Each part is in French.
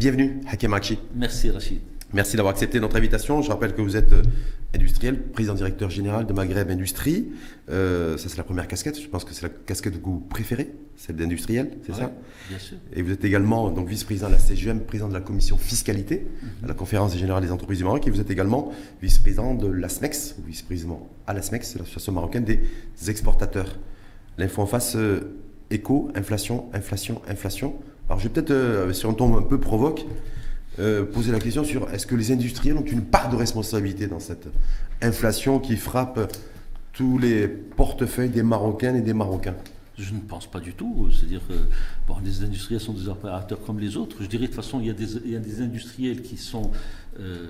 Bienvenue, Hakem Akshi. Merci Rachid. Merci d'avoir accepté notre invitation. Je rappelle que vous êtes euh, industriel, président directeur général de Maghreb Industrie. Euh, ça, c'est la première casquette. Je pense que c'est la casquette que vous préférez, celle d'industriel, c'est ça? Bien sûr. Et vous êtes également donc vice-président de la CGM, président de la commission fiscalité Mhm. à la conférence générale des entreprises du Maroc. Et vous êtes également vice-président de l'ASMEX, ou vice-président à l'ASMEX, c'est l'association marocaine des exportateurs. L'info en face, euh, écho, inflation, inflation, inflation. Alors je vais peut-être, euh, si on tombe un peu provoque, euh, poser la question sur est-ce que les industriels ont une part de responsabilité dans cette inflation qui frappe tous les portefeuilles des Marocaines et des Marocains? Je ne pense pas du tout. C'est-à-dire que bon, les industriels sont des opérateurs comme les autres. Je dirais de toute façon, il y a des, industriels qui sont euh,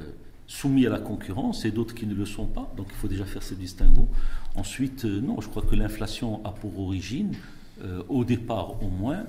soumis à la concurrence et d'autres qui ne le sont pas. Donc il faut déjà faire ce distinguo. Ensuite, non, je crois que l'inflation a pour origine, au départ au moins,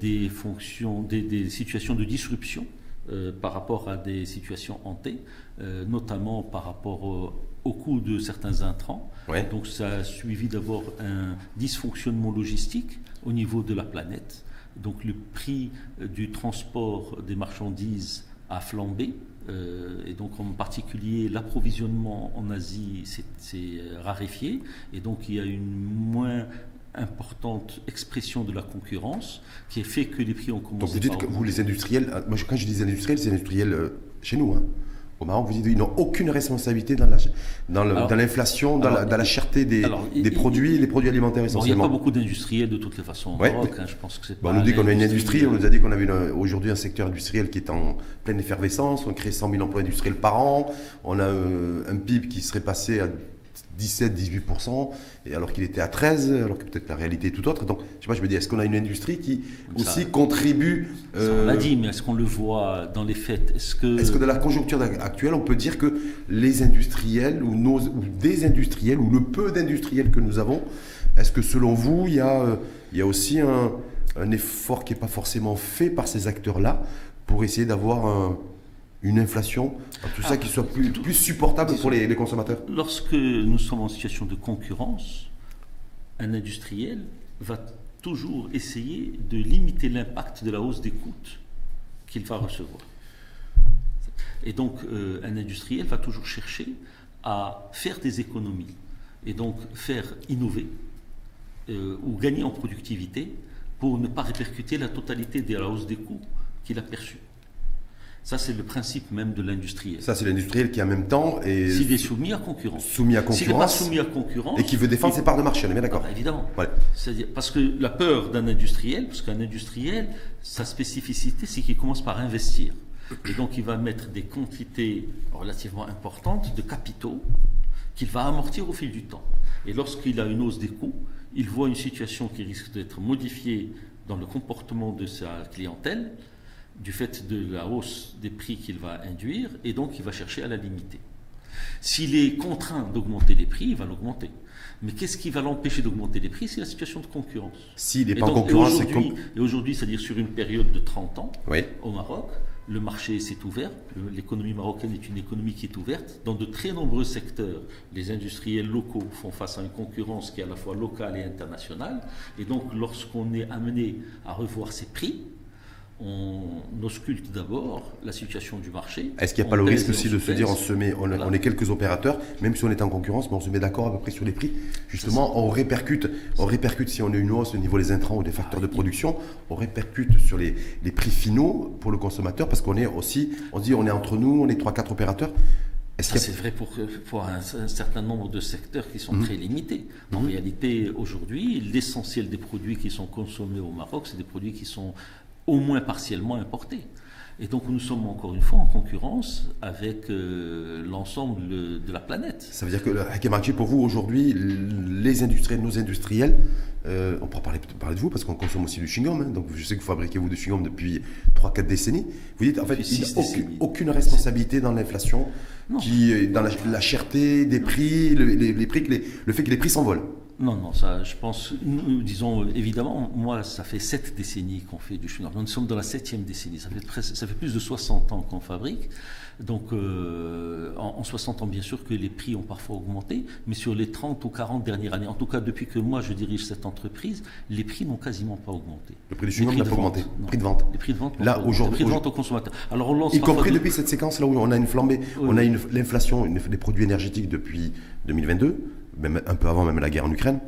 des fonctions, des, des situations de disruption euh, par rapport à des situations hantées, euh, notamment par rapport au, au coût de certains intrants. Ouais. Donc ça a suivi d'abord un dysfonctionnement logistique au niveau de la planète. Donc le prix euh, du transport des marchandises a flambé. euh, et donc en particulier l'approvisionnement en Asie s'est euh, raréfié. Et donc il y a une moins importante expression de la concurrence qui a fait que les prix ont commencé Donc vous dites que vous, les industriels, euh, moi quand je dis industriels, c'est industriels euh, chez nous. Hein. Au Maroc, vous dites qu'ils n'ont aucune responsabilité dans la- dans le- Alors- dans l'inflation, dans, la, alors, dans la cherté des, alors, des produits, il- les produits alimentaires Bon, il n'y a essentiellement. pas beaucoup d'industriels de toutes les façons au Ouais, Maroc. mais- hein, je pense que c'est Bon, on nous dit qu'on a une industrie, on euh, nous a dit qu'on avait aujourd'hui un secteur industriel qui est en pleine effervescence, on crée 100 000 emplois industriels par an, on a euh, un PIB qui serait passé à 17-18%, et alors qu'il était à 13, alors que peut-être la réalité est tout autre. Donc, je sais pas, je me dis, est-ce qu'on a une industrie qui Ça- aussi contribue euh, on l'a dit, mais est-ce qu'on le voit dans les faits? Est-ce que, que dans la conjoncture actuelle, on peut dire que les industriels ou, nos, ou des industriels ou le peu d'industriels que nous avons, est-ce que selon vous, il y a, euh, il y a aussi un, un effort qui n'est pas forcément fait par ces acteurs-là pour essayer d'avoir un- une inflation, tout ça Ah, qui soit plus, plus supportable pour les, les consommateurs lorsque nous sommes en situation de concurrence, un industriel va toujours essayer de limiter l'impact de la hausse des coûts qu'il va recevoir. Et donc, euh, un industriel va toujours chercher à faire des économies et donc faire innover euh, ou gagner en productivité pour ne pas répercuter la totalité de la hausse des coûts qu'il a perçue. Ça, c'est le principe même de l'industriel. Ça, c'est l'industriel qui en même temps est S'il est soumis à concurrence. soumis à S'il n'est pas concurrence soumis à concurrence. et qui veut défendre il- ses parts de marché, on est bien d'accord Ah, évidemment. Voilà. C'est-à-dire, parce que la peur d'un industriel, parce qu'un industriel, sa spécificité, c'est qu'il commence par investir. Et donc, il va mettre des quantités relativement importantes de capitaux qu'il va amortir au fil du temps. Et lorsqu'il a une hausse des coûts, il voit une situation qui risque d'être modifiée dans le comportement de sa clientèle du fait de la hausse des prix qu'il va induire, et donc il va chercher à la limiter. S'il est contraint d'augmenter les prix, il va l'augmenter. Mais qu'est-ce qui va l'empêcher d'augmenter les prix? C'est la situation de concurrence. S'il n'est pas en concurrence, c'est comme... Et aujourd'hui, c'est-à-dire sur une période de 30 ans, Oui. au Maroc, le marché s'est ouvert, l'économie marocaine est une économie qui est ouverte. Dans de très nombreux secteurs, les industriels locaux font face à une concurrence qui est à la fois locale et internationale. Et donc, lorsqu'on est amené à revoir ses prix, on ausculte d'abord la situation du marché. Est-ce qu'il n'y a pas le risque aussi de se dire on se met, on, Voilà. on est quelques opérateurs, même si on est en concurrence, mais on se met d'accord à peu près sur les prix. Justement, on répercute, on répercute si on a une hausse au niveau des intrants ou des facteurs de production, on répercute sur les, les prix finaux pour le consommateur parce qu'on est aussi, on dit on est entre nous, on est trois quatre opérateurs. Est-ce Ça, qu'il y a- c'est vrai pour, pour un, un certain nombre de secteurs qui sont Mhm. très limités. En Mhm. réalité, aujourd'hui, l'essentiel des produits qui sont consommés au Maroc, c'est des produits qui sont au moins partiellement importés. Et donc, nous sommes encore une fois en concurrence avec euh, l'ensemble de la planète. Ça veut dire que le Hakem Hachi, pour vous aujourd'hui, les industriels, nos industriels, euh, on pourra parler, parler de vous parce qu'on consomme aussi du chewing-gum. hein, donc je sais que vous fabriquez vous du chewing-gum depuis 3-4 décennies. Vous dites en fait il a aucune, responsabilité dans l'inflation, qui dans la, la cherté des prix, le, les, les prix que les- le fait que les prix s'envolent. Non, non, ça, je pense, nous, disons, évidemment, moi, ça fait sept décennies qu'on fait du chewing Nous sommes dans la septième décennie. Ça fait, ça fait plus de 60 ans qu'on fabrique. Donc, euh, en, 60 ans, bien sûr que les prix ont parfois augmenté, mais sur les 30 ou 40 dernières années, en tout cas depuis que moi je dirige cette entreprise, les prix n'ont quasiment pas augmenté. Le prix du chewing n'a pas augmenté. Le prix de vente. Les prix de vente. Là aujourd'hui. Les prix de vente aux consommateurs. Alors on lance. Y compris depuis cette séquence là où on a une flambée, on a l'inflation des produits énergétiques depuis 2022, même un peu avant même la guerre en Ukraine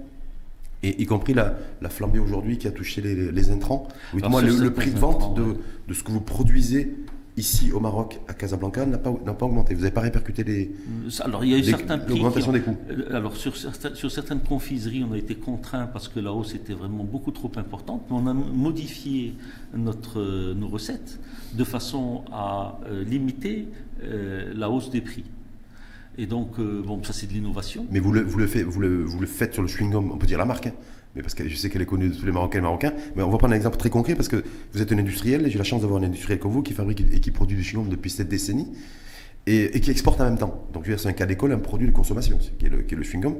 et y compris la, flambée aujourd'hui qui a touché les, intrants. Moi, le, prix de vente de, de, ce que vous produisez ici au Maroc, à Casablanca, n'a pas, pas augmenté. Vous n'avez pas répercuté les. Alors, il y a eu certains prix. L'augmentation des coûts. Euh, alors, sur, sur certaines confiseries, on a été contraint parce que la hausse était vraiment beaucoup trop importante, mais on a modifié notre, euh, nos recettes de façon à euh, limiter la hausse des prix. Et donc, bon, ça c'est de l'innovation. Mais vous le, faites, sur le chewing-gum, on peut dire la marque, hein mais parce que je sais qu'elle est connue de tous les Marocains et Marocains. Mais on va prendre un exemple très concret parce que vous êtes un industriel, et j'ai la chance d'avoir un industriel comme vous qui fabrique et qui produit du chewing depuis cette décennie et, qui exporte en même temps. Donc c'est un cas d'école, un produit de consommation, qui est le, qui est le chewing-gum.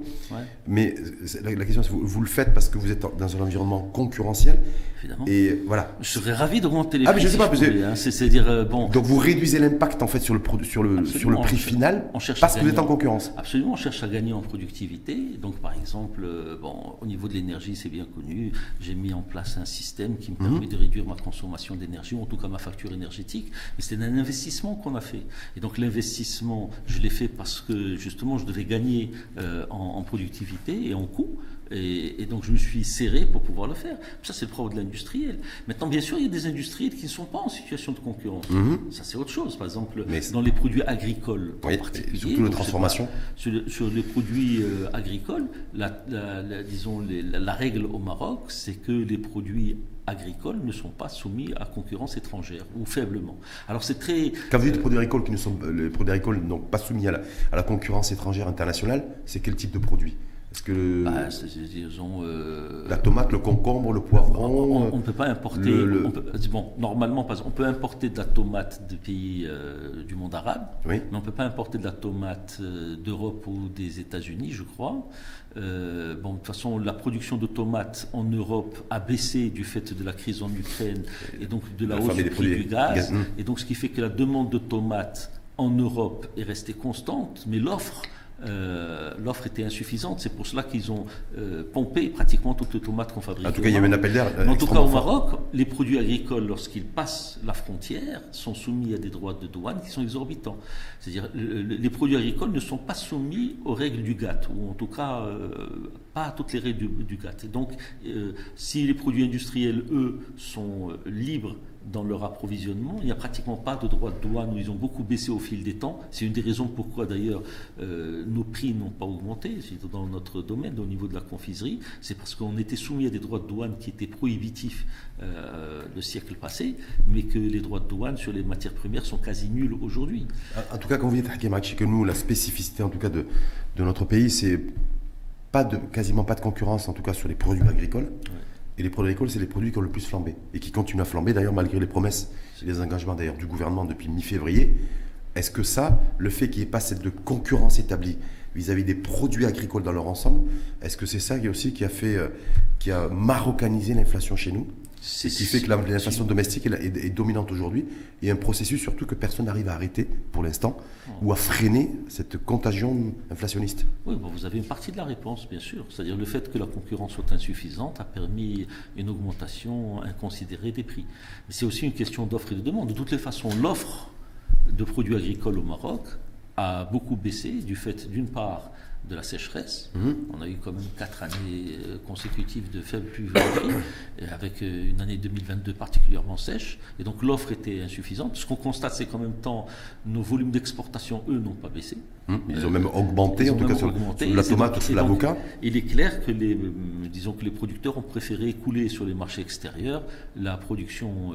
Mais la, question, c'est vous, vous le faites parce que vous êtes dans un environnement concurrentiel. Évidemment. Et voilà. Je serais ravi d'augmenter les ah, prix. Mais je sais pas, hein. c'est dire euh, bon. Donc vous réduisez l'impact en fait sur le sur le sur le prix final on cherche parce que vous êtes en concurrence. Absolument, on cherche à gagner en productivité. Donc par exemple, euh, bon, au niveau de l'énergie, c'est bien connu. J'ai mis en place un système qui me mhm. permet de réduire ma consommation d'énergie, en tout cas ma facture énergétique. Mais c'est un investissement qu'on a fait. Et donc l'investissement je l'ai fait parce que justement je devais gagner euh, en, productivité et en coût. Et, donc je me suis serré pour pouvoir le faire. Ça c'est le propre de l'industriel. Maintenant bien sûr il y a des industriels qui ne sont pas en situation de concurrence. Mhm. Ça c'est autre chose. Par exemple dans les produits agricoles en particulier. Surtout la transformation. sur, les produits euh, agricoles, la, disons la règle au Maroc c'est que les produits agricoles ne sont pas soumis à concurrence étrangère ou faiblement. Alors c'est très. Quand vous dites euh, produits agricoles qui ne sont les produits agricoles pas soumis à la, à la concurrence étrangère internationale, c'est quel type de produit? Est-ce que bah, disons, euh, la tomate, le concombre, le poivron On ne peut pas importer. bon, normalement, on peut importer de la tomate des pays euh, du monde arabe, mais on ne peut pas importer de la tomate d'Europe ou des États-Unis, je crois. Euh, bon, de toute façon, la production de tomates en Europe a baissé du fait de la crise en Ukraine et donc de la, hausse du prix du gaz. Hmm. Et donc, ce qui fait que la demande de tomates en Europe est restée constante, mais l'offre euh, l'offre était insuffisante. C'est pour cela qu'ils ont euh, pompé pratiquement toutes les tomates qu'on fabrique. En tout cas, il y avait un appel d'air. En tout cas, au Maroc, les produits agricoles, lorsqu'ils passent la frontière, sont soumis à des droits de douane qui sont exorbitants. C'est-à-dire, les produits agricoles ne sont pas soumis aux règles du GATT, ou en tout cas, euh, pas à toutes les règles du, du GATT. Et donc, si les produits industriels, eux, sont libres dans leur approvisionnement. Il n'y a pratiquement pas de droits de douane, ils ont beaucoup baissé au fil des temps. C'est une des raisons pourquoi d'ailleurs euh, nos prix n'ont pas augmenté dans notre domaine, au niveau de la confiserie. C'est parce qu'on était soumis à des droits de douane qui étaient prohibitifs euh, le siècle passé, mais que les droits de douane sur les matières premières sont quasi nuls aujourd'hui. En tout cas, quand vous dites que nous, la spécificité en tout cas de, de notre pays, c'est pas de, quasiment pas de concurrence, en tout cas sur les produits agricoles. Et les produits agricoles, c'est les produits qui ont le plus flambé et qui continuent à flamber, d'ailleurs, malgré les promesses et les engagements d'ailleurs du gouvernement depuis mi-février. Est-ce que ça, le fait qu'il n'y ait pas cette concurrence établie vis-à-vis des produits agricoles dans leur ensemble, est-ce que c'est ça qui aussi qui a fait, euh, qui a marocanisé l'inflation chez nous? Ce qui fait que l'inflation domestique est, dominante aujourd'hui et un processus surtout que personne n'arrive à arrêter pour l'instant ou à freiner cette contagion inflationniste. Oui, vous avez une partie de la réponse, bien sûr. C'est-à-dire le fait que la concurrence soit insuffisante a permis une augmentation inconsidérée des prix. Mais c'est aussi une question d'offre et de demande. De toutes les façons, l'offre de produits agricoles au Maroc a beaucoup baissé du fait, d'une part, de la sécheresse. Mhm. On a eu quand même quatre années euh, consécutives de faibles pluviométrie, avec euh, une année 2022 particulièrement sèche. Et donc l'offre était insuffisante. Ce qu'on constate, c'est qu'en même temps, nos volumes d'exportation, eux, n'ont pas baissé. Mhm. Ils ont même augmenté, en tout cas sur, la tomate ou sur l'avocat. Il est clair que les, euh, disons que les producteurs ont préféré écouler sur les marchés extérieurs la production,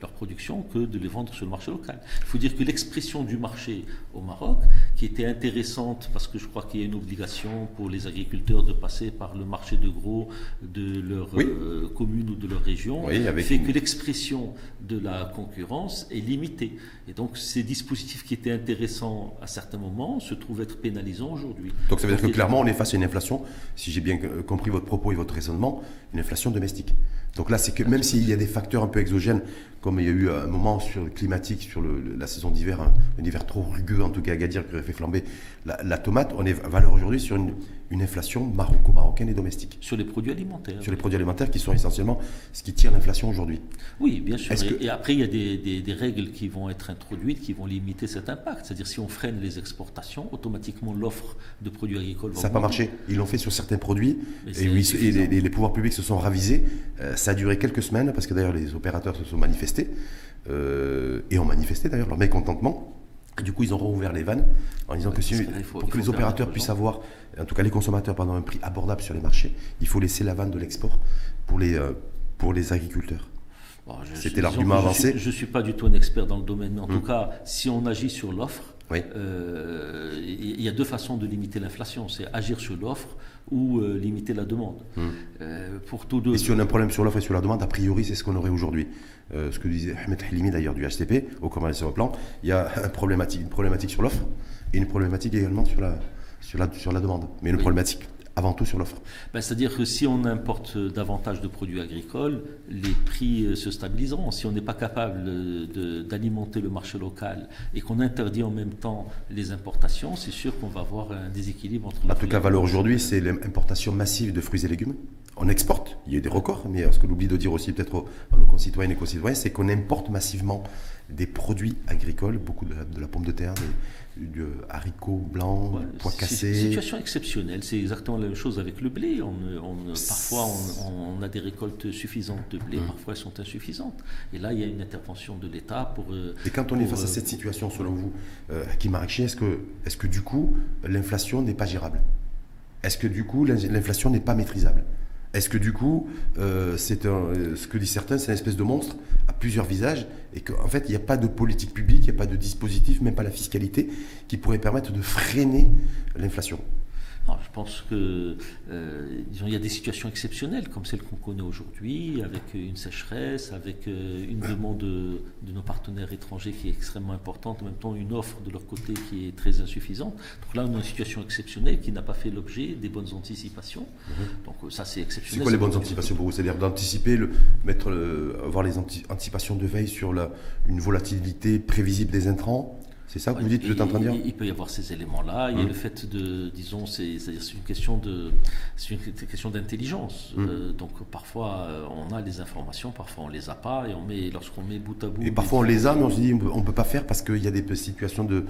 leur production que de les vendre sur le marché local. Il faut dire que l'expression du marché au Maroc, qui était intéressante parce que je crois qu'il y a une obligation pour les agriculteurs de passer par le marché de gros de leur euh, commune ou de leur région, fait que l'expression de la concurrence est limitée. Et donc ces dispositifs qui étaient intéressants à certains moments se trouvent être pénalisants aujourd'hui. Donc ça veut dire que clairement on est face à une inflation, si j'ai bien compris votre propos et votre raisonnement, une inflation domestique. Donc là, c'est que même s'il y a des facteurs un peu exogènes, comme il y a eu un moment sur le climatique, sur la saison d'hiver, un, hiver trop rugueux, en tout cas à Gadir, qui aurait fait flamber la, tomate, on est valeur aujourd'hui sur une, inflation maroco-marocaine et domestique. Sur les produits alimentaires. Sur les produits alimentaires qui sont essentiellement ce qui tire l'inflation aujourd'hui. Oui, bien sûr. Et, après, il y a des, règles qui vont être introduites qui vont limiter cet impact. C'est-à-dire, si on freine les exportations, automatiquement l'offre de produits agricoles va Ça n'a pas marché. Ils l'ont fait sur certains produits et, les, pouvoirs publics se sont ravisés. Euh, ça a duré quelques semaines parce que d'ailleurs les opérateurs se sont manifestés euh, et ont manifesté d'ailleurs leur mécontentement. Du coup, ils ont rouvert les vannes en disant que si, pour que les opérateurs puissent avoir, en tout cas les consommateurs, pendant un prix abordable sur les marchés, il faut laisser la vanne de l'export pour les, euh, pour les agriculteurs. C'était l'argument avancé. Je ne suis pas du tout un expert dans le domaine, mais en tout hmm. cas, si on agit sur l'offre, euh, il y a deux façons de limiter l'inflation. C'est agir sur l'offre ou euh, limiter la demande. Euh, pour tous deux. Et si on a un problème sur l'offre et sur la demande, a priori, c'est ce qu'on aurait aujourd'hui. Ce que disait Ahmed Halimi d'ailleurs du HTP, au commerce plan, il y a un problématique, une problématique sur l'offre et une problématique également sur la, sur la, sur la demande. Mais une problématique avant tout sur l'offre. Ben, c'est-à-dire que si on importe davantage de produits agricoles, les prix euh, se stabiliseront. Si on n'est pas capable d'alimenter le marché local et qu'on interdit en même temps les importations, c'est sûr qu'on va avoir un déséquilibre entre... En tout cas, valeur aujourd'hui, c'est l'importation massive de fruits et légumes. On exporte, il y a des records, mais ce que l'oublie de dire aussi peut-être à nos concitoyennes et concitoyens, c'est qu'on importe massivement des produits agricoles, beaucoup de la, pomme de terre, du haricot blanc, pois cassés. C'est une situation exceptionnelle. C'est exactement la même chose avec le blé. On, parfois, on, a des récoltes suffisantes de blé, mmh. parfois elles sont insuffisantes. Et là, il y a une intervention de l'État pour. Euh, Et quand on est face à euh, cette situation, selon vous, euh, Hakim est-ce que, est que du coup, l'inflation n'est pas gérable? Est-ce que du coup, l'inflation n'est pas maîtrisable? Est-ce que du coup, euh, euh, ce que disent certains, c'est une espèce de monstre à plusieurs visages et qu'en fait, il n'y a pas de politique publique, il n'y a pas de dispositif, même pas la fiscalité, qui pourrait permettre de freiner l'inflation? Je pense que euh, il y a des situations exceptionnelles comme celle qu'on connaît aujourd'hui, avec une sécheresse, avec euh, une demande de, nos partenaires étrangers qui est extrêmement importante, en même temps une offre de leur côté qui est très insuffisante. Donc là, on a une situation exceptionnelle qui n'a pas fait l'objet des bonnes anticipations. Mhm. Donc ça, c'est exceptionnel. C'est quoi les bonnes anticipations pour vous? C'est-à-dire d'anticiper, mettre, avoir les anticipations de veille sur la, une volatilité prévisible des intrants? C'est ça que vous dites, vous êtes en train de dire il, peut y avoir ces éléments-là. Il y a hum. le fait de, disons, c'est une question de, c'est une question d'intelligence. Hum. Euh, donc parfois euh, on a les informations, parfois on les a pas, et on met, lorsqu'on met bout à bout. Et parfois on les a, mais on se dit on peut pas faire parce qu'il y a des situations de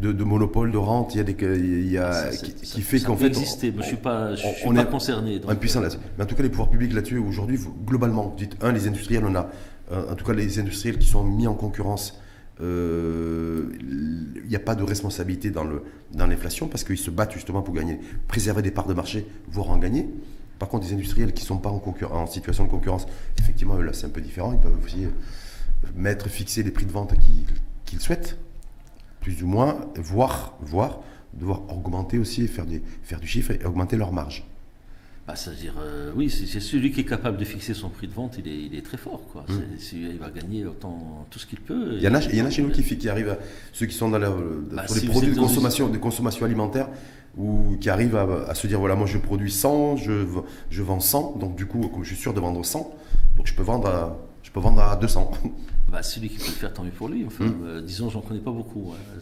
de, monopole de rente, il y a des il y a, qui, fait qu'en fait exister. je suis pas, je suis pas concerné. Donc... Impuissant là-dessus. Mais en tout cas, les pouvoirs publics là-dessus aujourd'hui, globalement, vous dites un, les industriels, on a en tout cas les industriels qui sont mis en concurrence il euh, n'y a pas de responsabilité dans, le, dans l'inflation parce qu'ils se battent justement pour gagner, préserver des parts de marché, voire en gagner. Par contre, des industriels qui ne sont pas en, en, situation de concurrence, effectivement, là, c'est un peu différent. Ils peuvent aussi mettre, fixer les prix de vente qu'ils, souhaitent, plus ou moins, voire, voire devoir augmenter aussi, faire du chiffre et augmenter leur marge. Bah, C'est-à-dire, euh, oui, c'est celui qui est capable de fixer son prix de vente, il est, il est très fort. Quoi. Mmh. il va gagner autant tout ce qu'il peut. Il y en a, il y en a chez nous qui, qui arrivent, à, ceux qui sont dans, bah, sur les produits de consommation, de consommation alimentaire, ou qui arrivent à, se dire voilà, moi je produis 100, je, je vends 100, donc du coup, comme je suis sûr de vendre 100, donc je peux vendre à, je peux vendre à 200. Bah, celui qui peut le faire, tant mieux pour lui. Enfin, mmh. euh, disons, j'en connais pas beaucoup. Hein.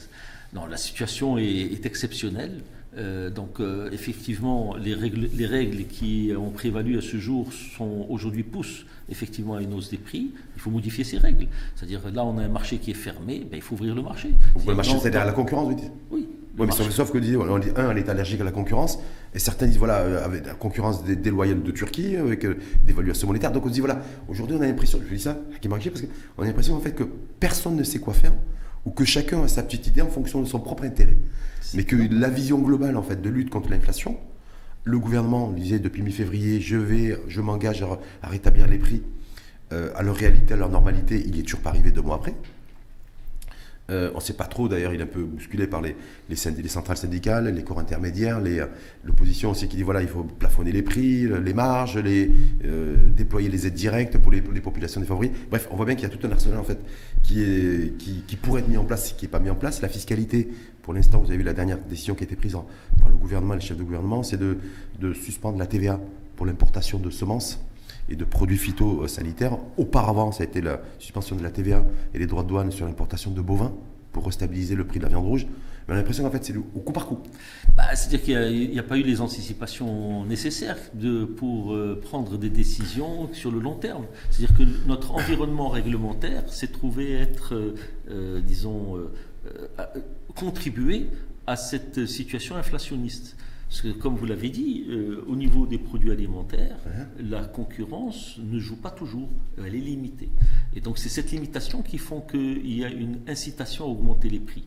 Non, la situation est, est exceptionnelle. Euh, donc euh, effectivement, les règles, les règles qui ont prévalu à ce jour sont aujourd'hui poussent effectivement à une hausse des prix. Il faut modifier ces règles. C'est-à-dire là, on a un marché qui est fermé, ben, il faut ouvrir le marché. le marché, c'est-à-dire la concurrence, vous dites Oui. Oui, mais sauf, que dit, on dit, un, elle est allergique à la concurrence, et certains disent, voilà, euh, avec la concurrence déloyale de Turquie, avec des valuations monétaires. Donc on se dit, voilà, aujourd'hui on a l'impression, je dis ça, qui parce qu'on a l'impression en fait que personne ne sait quoi faire, ou que chacun a sa petite idée en fonction de son propre intérêt mais que la vision globale en fait de lutte contre l'inflation, le gouvernement disait depuis mi-février, je vais, je m'engage à, rétablir les prix euh, à leur réalité, à leur normalité, il est toujours pas arrivé deux mois après. Euh, on ne sait pas trop, d'ailleurs, il est un peu bousculé par les, les, les centrales syndicales, les corps intermédiaires, euh, l'opposition aussi qui dit voilà, il faut plafonner les prix, les marges, euh, déployer les aides directes pour les, populations défavorisées. Bref, on voit bien qu'il y a tout un arsenal en fait qui, pourrait être mis en place, qui n'est pas mis en place. La fiscalité, pour l'instant, vous avez vu la dernière décision qui a été prise par le gouvernement, les chefs de gouvernement, c'est de suspendre la TVA pour l'importation de semences et de produits phytosanitaires. Auparavant, ça a été la suspension de la TVA et les droits de douane sur l'importation de bovins pour restabiliser le prix de la viande rouge. Mais on a l'impression qu'en fait, c'est au coup par coup. Bah, C'est-à-dire qu'il n'y a, pas eu les anticipations nécessaires pour euh, prendre des décisions sur le long terme. C'est-à-dire que notre environnement réglementaire s'est trouvé être, euh, euh disons, contribuer à cette situation inflationniste. Parce que, comme vous l'avez dit, euh, au niveau des produits alimentaires, la concurrence ne joue pas toujours, elle est limitée. Et donc, c'est cette limitation qui font qu'il y a une incitation à augmenter les prix.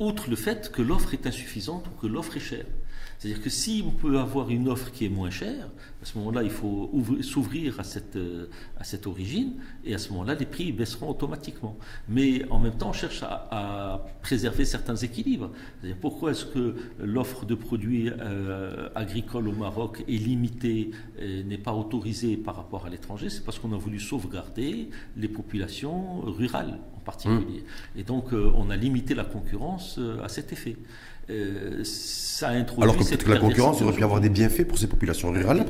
Outre le fait que l'offre est insuffisante ou que l'offre est chère. C'est-à-dire que si on peut avoir une offre qui est moins chère, à ce moment-là, il faut s'ouvrir à cette, euh, à cette origine, et à ce moment-là, les prix baisseront automatiquement. Mais en même temps, on cherche à, préserver certains équilibres. C'est-à-dire pourquoi est-ce que l'offre de produits euh, agricoles au Maroc est limitée, n'est pas autorisée par rapport à l'étranger? C'est parce qu'on a voulu sauvegarder les populations rurales en particulier. Mmh. Et donc, euh, on a limité la concurrence à cet effet. Euh, ça introduit Alors que peut-être que la concurrence aurait pu avoir des bienfaits pour ces populations rurales.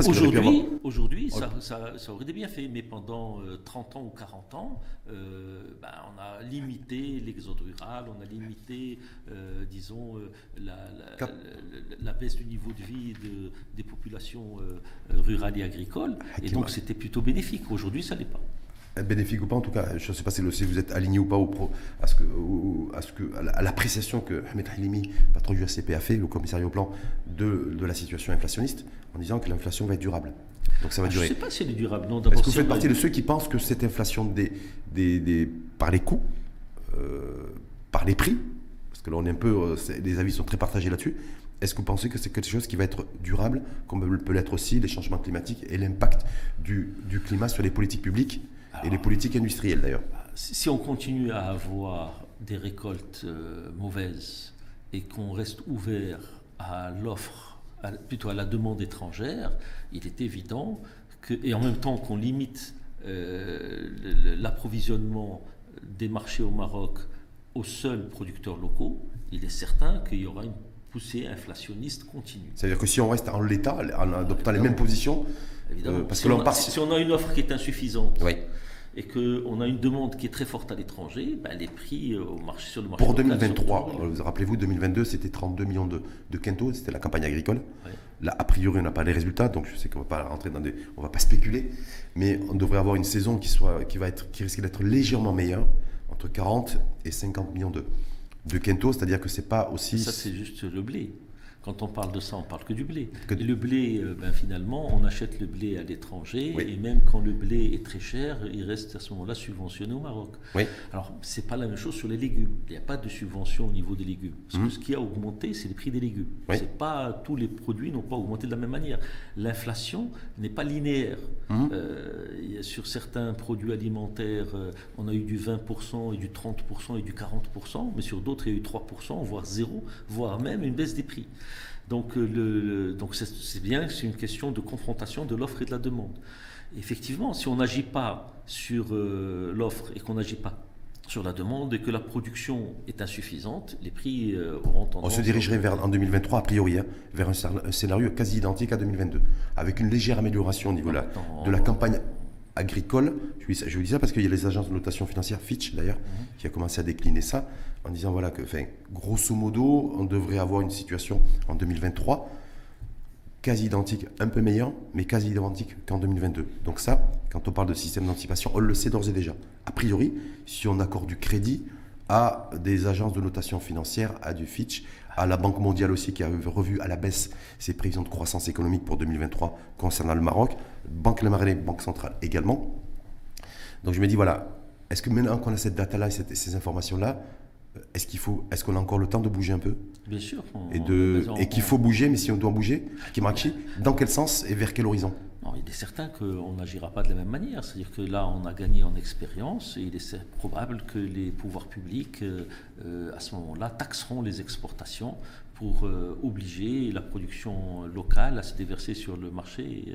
Aujourd'hui, ça, ça, ça, aurait des bienfaits, mais pendant 30 euh, ans ou 40 ans, euh, ben, on a limité l'exode rural, on a limité, euh, disons, la, la, la, la, baisse du niveau de vie de, des populations rurales et agricoles, et donc c'était plutôt bénéfique. Aujourd'hui, ça n'est pas bénéfique ou pas, en tout cas, je ne sais pas si vous êtes aligné ou pas au pro, à, ce que, à, ce que, à l'appréciation que Ahmed Halimi, patron du ACP, a fait, le commissariat au plan, de, de la situation inflationniste, en disant que l'inflation va être durable. Donc ça va ah, durer. Je ne sais pas si elle est durable. Non, Est-ce que vous faites partie de ceux qui pensent que cette inflation des, des, des par les coûts, euh, par les prix, parce que là on est un peu, euh, les avis sont très partagés là-dessus, est-ce que vous pensez que c'est quelque chose qui va être durable, comme peut l'être aussi les changements climatiques et l'impact du, du climat sur les politiques publiques et les politiques industrielles d'ailleurs. Si on continue à avoir des récoltes euh, mauvaises et qu'on reste ouvert à l'offre, plutôt à la demande étrangère, il est évident que, et en même temps qu'on limite euh, l'approvisionnement des marchés au Maroc aux seuls producteurs locaux, il est certain qu'il y aura une poussée inflationniste continue. C'est-à-dire que si on reste en l'état, en adoptant les mêmes positions, euh, parce si que on, si on a une offre qui est insuffisante, oui et qu'on a une demande qui est très forte à l'étranger, ben les prix euh, au marché, sur le marché Pour 2023, vous rappelez-vous, 2022, c'était 32 millions de, de quintaux, c'était la campagne agricole. Là, a priori, on n'a pas les résultats, donc je sais qu'on ne va pas rentrer dans des... On va pas spéculer, mais on devrait avoir une saison qui, soit, qui, va être, qui risque d'être légèrement meilleure, entre 40 et 50 millions de, de quintaux, c'est-à-dire que c'est pas aussi... Ça, c'est juste le blé. Quand on parle de ça, on parle que du blé. Et le blé, euh, ben, finalement, on achète le blé à l'étranger, et même quand le blé est très cher, il reste à ce moment-là subventionné au Maroc. Oui. Alors, c'est pas la même chose sur les légumes. Il n'y a pas de subvention au niveau des légumes. Mmh. ce qui a augmenté, c'est les prix des légumes. C'est pas tous les produits n'ont pas augmenté de la même manière. L'inflation n'est pas linéaire. Mmh. Euh, sur certains produits alimentaires, euh, on a eu du 20% et du 30% et du 40%, mais sur d'autres, il y a eu 3%, voire 0, voire même une baisse des prix. Donc, euh, le, donc c'est bien, c'est une question de confrontation de l'offre et de la demande. Effectivement, si on n'agit pas sur euh, l'offre et qu'on n'agit pas sur la demande et que la production est insuffisante, les prix euh, auront tendance... On se dirigerait vers, en 2023, a priori, hein, vers un, scénario quasi identique à 2022, avec une légère amélioration au niveau de la campagne agricole. Je, vous dis ça parce qu'il y a les agences de notation financière, Fitch d'ailleurs, mhm. qui a commencé à décliner ça en disant voilà que, grosso modo, on devrait avoir une situation en 2023 quasi identique, un peu meilleure, mais quasi identique qu'en 2022. Donc ça, quand on parle de système d'anticipation, on le sait d'ores et déjà. A priori, si on accorde du crédit à des agences de notation financière, à du Fitch, à la Banque mondiale aussi qui a revu à la baisse ses prévisions de croissance économique pour 2023 concernant le Maroc, Banque et Banque centrale également. Donc je me dis voilà, est-ce que maintenant qu'on a cette data-là et ces informations-là, est-ce qu'il faut, est-ce qu'on a encore le temps de bouger un peu Bien sûr. et de, et qu'il faut bouger, mais si on doit bouger, qui dans quel sens et vers quel horizon il est certain qu'on n'agira pas de la même manière. C'est-à-dire que là, on a gagné en expérience et il est probable que les pouvoirs publics, euh, euh, à ce moment-là, taxeront les exportations pour euh, obliger la production locale à se déverser sur le marché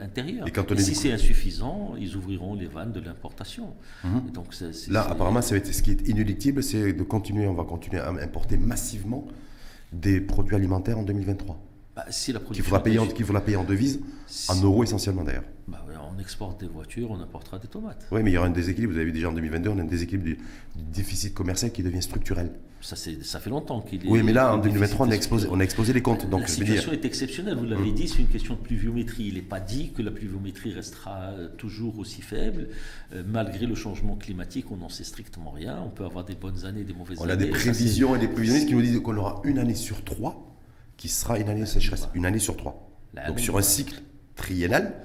intérieur. Et, si c'est insuffisant, ils ouvriront les vannes de l'importation. Mhm. Donc Là, apparemment, ce qui est inéluctible, c'est de continuer, on va continuer à importer massivement des produits alimentaires en 2023. Bah, si la qu'il faudra, payer en, faudra payer en devise, en euros essentiellement d'ailleurs. Bah, on exporte des voitures, on importera des tomates. Oui, mais il y aura un déséquilibre. Vous avez vu déjà en 2022, on a un déséquilibre du, déficit commercial qui devient structurel. Ça, ça fait longtemps qu'il est. Oui, mais là, en 2023, on a, exposé, on a exposé les comptes. Donc, la situation est exceptionnelle, vous l'avez hum. dit, c'est une question de pluviométrie. Il n'est pas dit que la pluviométrie restera euh, toujours aussi faible. Euh, malgré le changement climatique, on n'en sait strictement rien. On peut avoir des bonnes années, des mauvaises années. On a des prévisions et des prévisionnistes qui nous disent qu'on aura une année sur trois qui sera une année de sécheresse, une année sur trois. Donc sur un cycle triennal.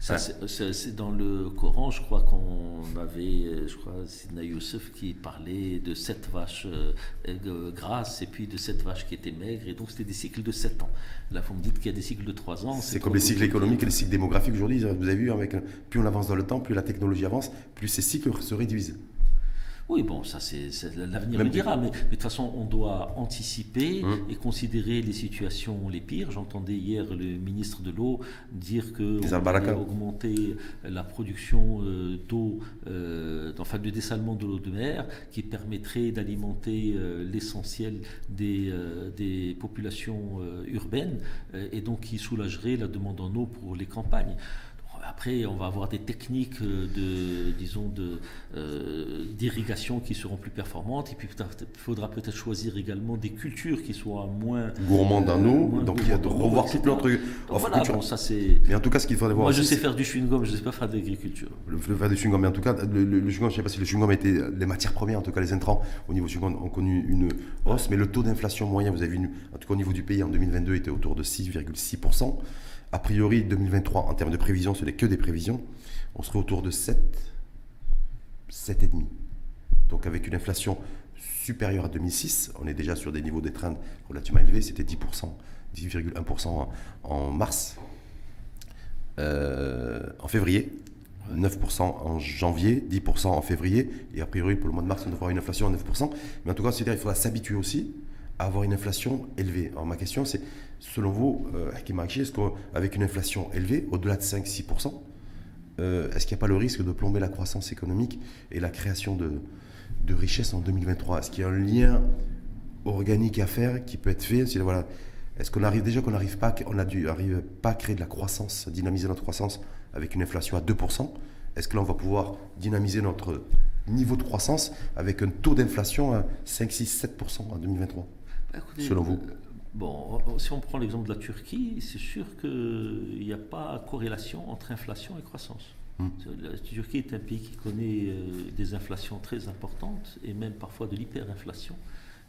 Ça, c'est dans le Coran, je crois qu'on avait, je crois, Sidna Youssef qui parlait de sept vaches euh, grasses et puis de sept vaches qui étaient maigres, et donc c'était des cycles de sept ans. Là, vous me dites qu'il y a des cycles de trois ans. C'est comme les cycles économiques et les cycles démographiques aujourd'hui. Vous avez vu, avec, plus on avance dans le temps, plus la technologie avance, plus ces cycles se réduisent. Oui, bon, ça c'est l'avenir le dira, mais, de toute façon on doit anticiper hum. et considérer les situations les pires. J'entendais hier le ministre de l'eau dire que on augmenter la production euh, d'eau, euh, enfin du dessalement de l'eau de mer, qui permettrait d'alimenter euh, l'essentiel des, des populations urbaines et donc qui soulagerait la demande en eau pour les campagnes. Après, on va avoir des techniques euh, de, disons, de, euh, d'irrigation qui seront plus performantes. Et puis, il faudra peut-être choisir également des cultures qui soient moins gourmandes en eau. donc, il y a de revoir toute notre voilà, bon, ça c'est. Mais en tout cas, ce qu'il faudrait voir. Moi, je sais faire du chewing-gum, je ne sais pas faire de l'agriculture. Le, faire du chewing-gum, mais en tout cas, le, chewing-gum, je ne sais pas si le chewing-gum était les matières premières, en tout cas les intrants au niveau chewing-gum ont connu une hausse, mais le taux d'inflation moyen, vous avez vu, en tout cas au niveau du pays en 2022, était autour de 6,6%. A priori, 2023, en termes de prévision, ce n'est que des prévisions, on serait autour de 7, 7,5. Donc avec une inflation supérieure à 2006, on est déjà sur des niveaux d'étreinte relativement élevés, c'était 10%, 10,1% en mars, euh, en février, 9% en janvier, 10% en février, et a priori pour le mois de mars on avoir une inflation à 9%. Mais en tout cas, c'est-à-dire qu'il faudra s'habituer aussi avoir une inflation élevée. Alors ma question c'est, selon vous, euh, est-ce qu'avec une inflation élevée, au-delà de 5-6%, euh, est-ce qu'il n'y a pas le risque de plomber la croissance économique et la création de, de richesses en 2023 Est-ce qu'il y a un lien organique à faire qui peut être fait? Voilà, Est-ce qu'on arrive déjà qu'on n'arrive pas, a dû arrive pas à créer de la croissance, dynamiser notre croissance avec une inflation à 2% Est-ce que là on va pouvoir dynamiser notre niveau de croissance avec un taux d'inflation à 5, 6, 7% en 2023 selon vous euh, Bon, si on prend l'exemple de la Turquie, c'est sûr qu'il n'y a pas corrélation entre inflation et croissance. Hmm. La Turquie est un pays qui connaît euh, des inflations très importantes et même parfois de l'hyperinflation.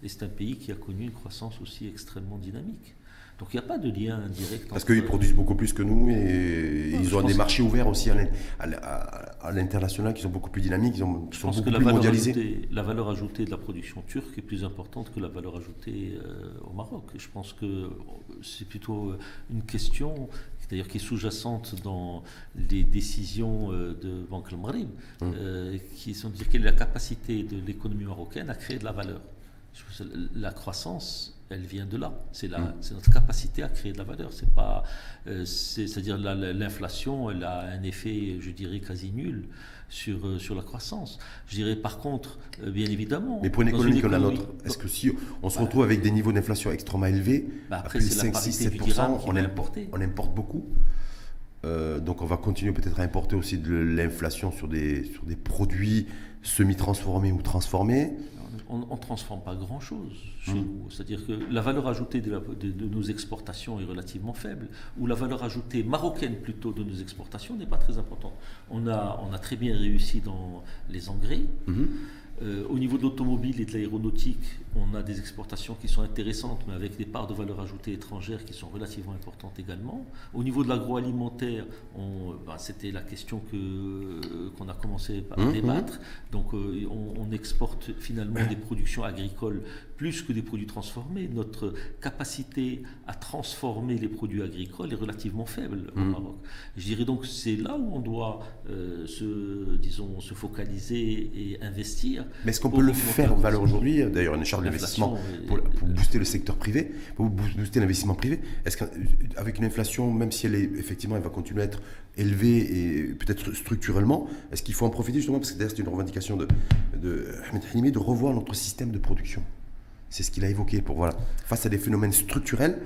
Et c'est un pays qui a connu une croissance aussi extrêmement dynamique. Donc il n'y a pas de lien direct. Parce qu'ils produisent beaucoup plus que nous et ils ont des marchés ouverts aussi à l'international qui sont beaucoup plus dynamiques, ont, sont beaucoup plus mondialisés. la valeur ajoutée de la production turque est plus importante que la valeur ajoutée euh, au Maroc. je pense que c'est plutôt une question d'ailleurs qui est sous-jacente dans les décisions euh, de Banque al hum. euh, qui sont de dire quelle est la capacité de l'économie marocaine à créer de la valeur. La croissance elle vient de là. C'est mm. notre capacité à créer de la valeur. C'est pas, euh, c'est-à-dire l'inflation, elle a un effet, je dirais, quasi nul sur, euh, sur la croissance. Je dirais par contre, euh, bien évidemment. Mais pour une économie comme la nôtre, est-ce que si on se retrouve avec des niveaux d'inflation extrêmement élevés, bah après, 5, 6, 7%, on importe, on importe beaucoup donc on va continuer peut-être à importer aussi de l'inflation sur des, sur des produits semi-transformés ou transformés on ne transforme pas grand-chose chez mmh. nous. C'est-à-dire que la valeur ajoutée de, nos exportations est relativement faible, ou la valeur ajoutée marocaine plutôt de nos exportations n'est pas très importante. On a, on a très bien réussi dans les engrais. Mmh. Euh, au niveau de l'automobile et de l'aéronautique, on a des exportations qui sont intéressantes, mais avec des parts de valeur ajoutée étrangères qui sont relativement importantes également. Au niveau de l'agroalimentaire, ben, c'était la question que, qu'on a commencé à mmh, débattre. Mmh. Donc euh, on, on, exporte finalement des productions agricoles plus que des produits transformés. Notre capacité à transformer les produits agricoles est relativement faible au mmh. Maroc. Je dirais donc c'est là où on doit euh, se, disons, se focaliser et investir. Mais est-ce qu'on peut le faire en valeur aujourd'hui D'ailleurs, une charge d'investissement pour, booster le secteur privé, pour booster l'investissement privé. Est-ce qu'avec une inflation, même si elle est effectivement, elle va continuer à être élevée et peut-être structurellement, est-ce qu'il faut en profiter justement parce que d'ailleurs c'est une revendication de, de Ahmed de revoir notre système de production c'est ce qu'il a évoqué pour voilà, face à des phénomènes structurels,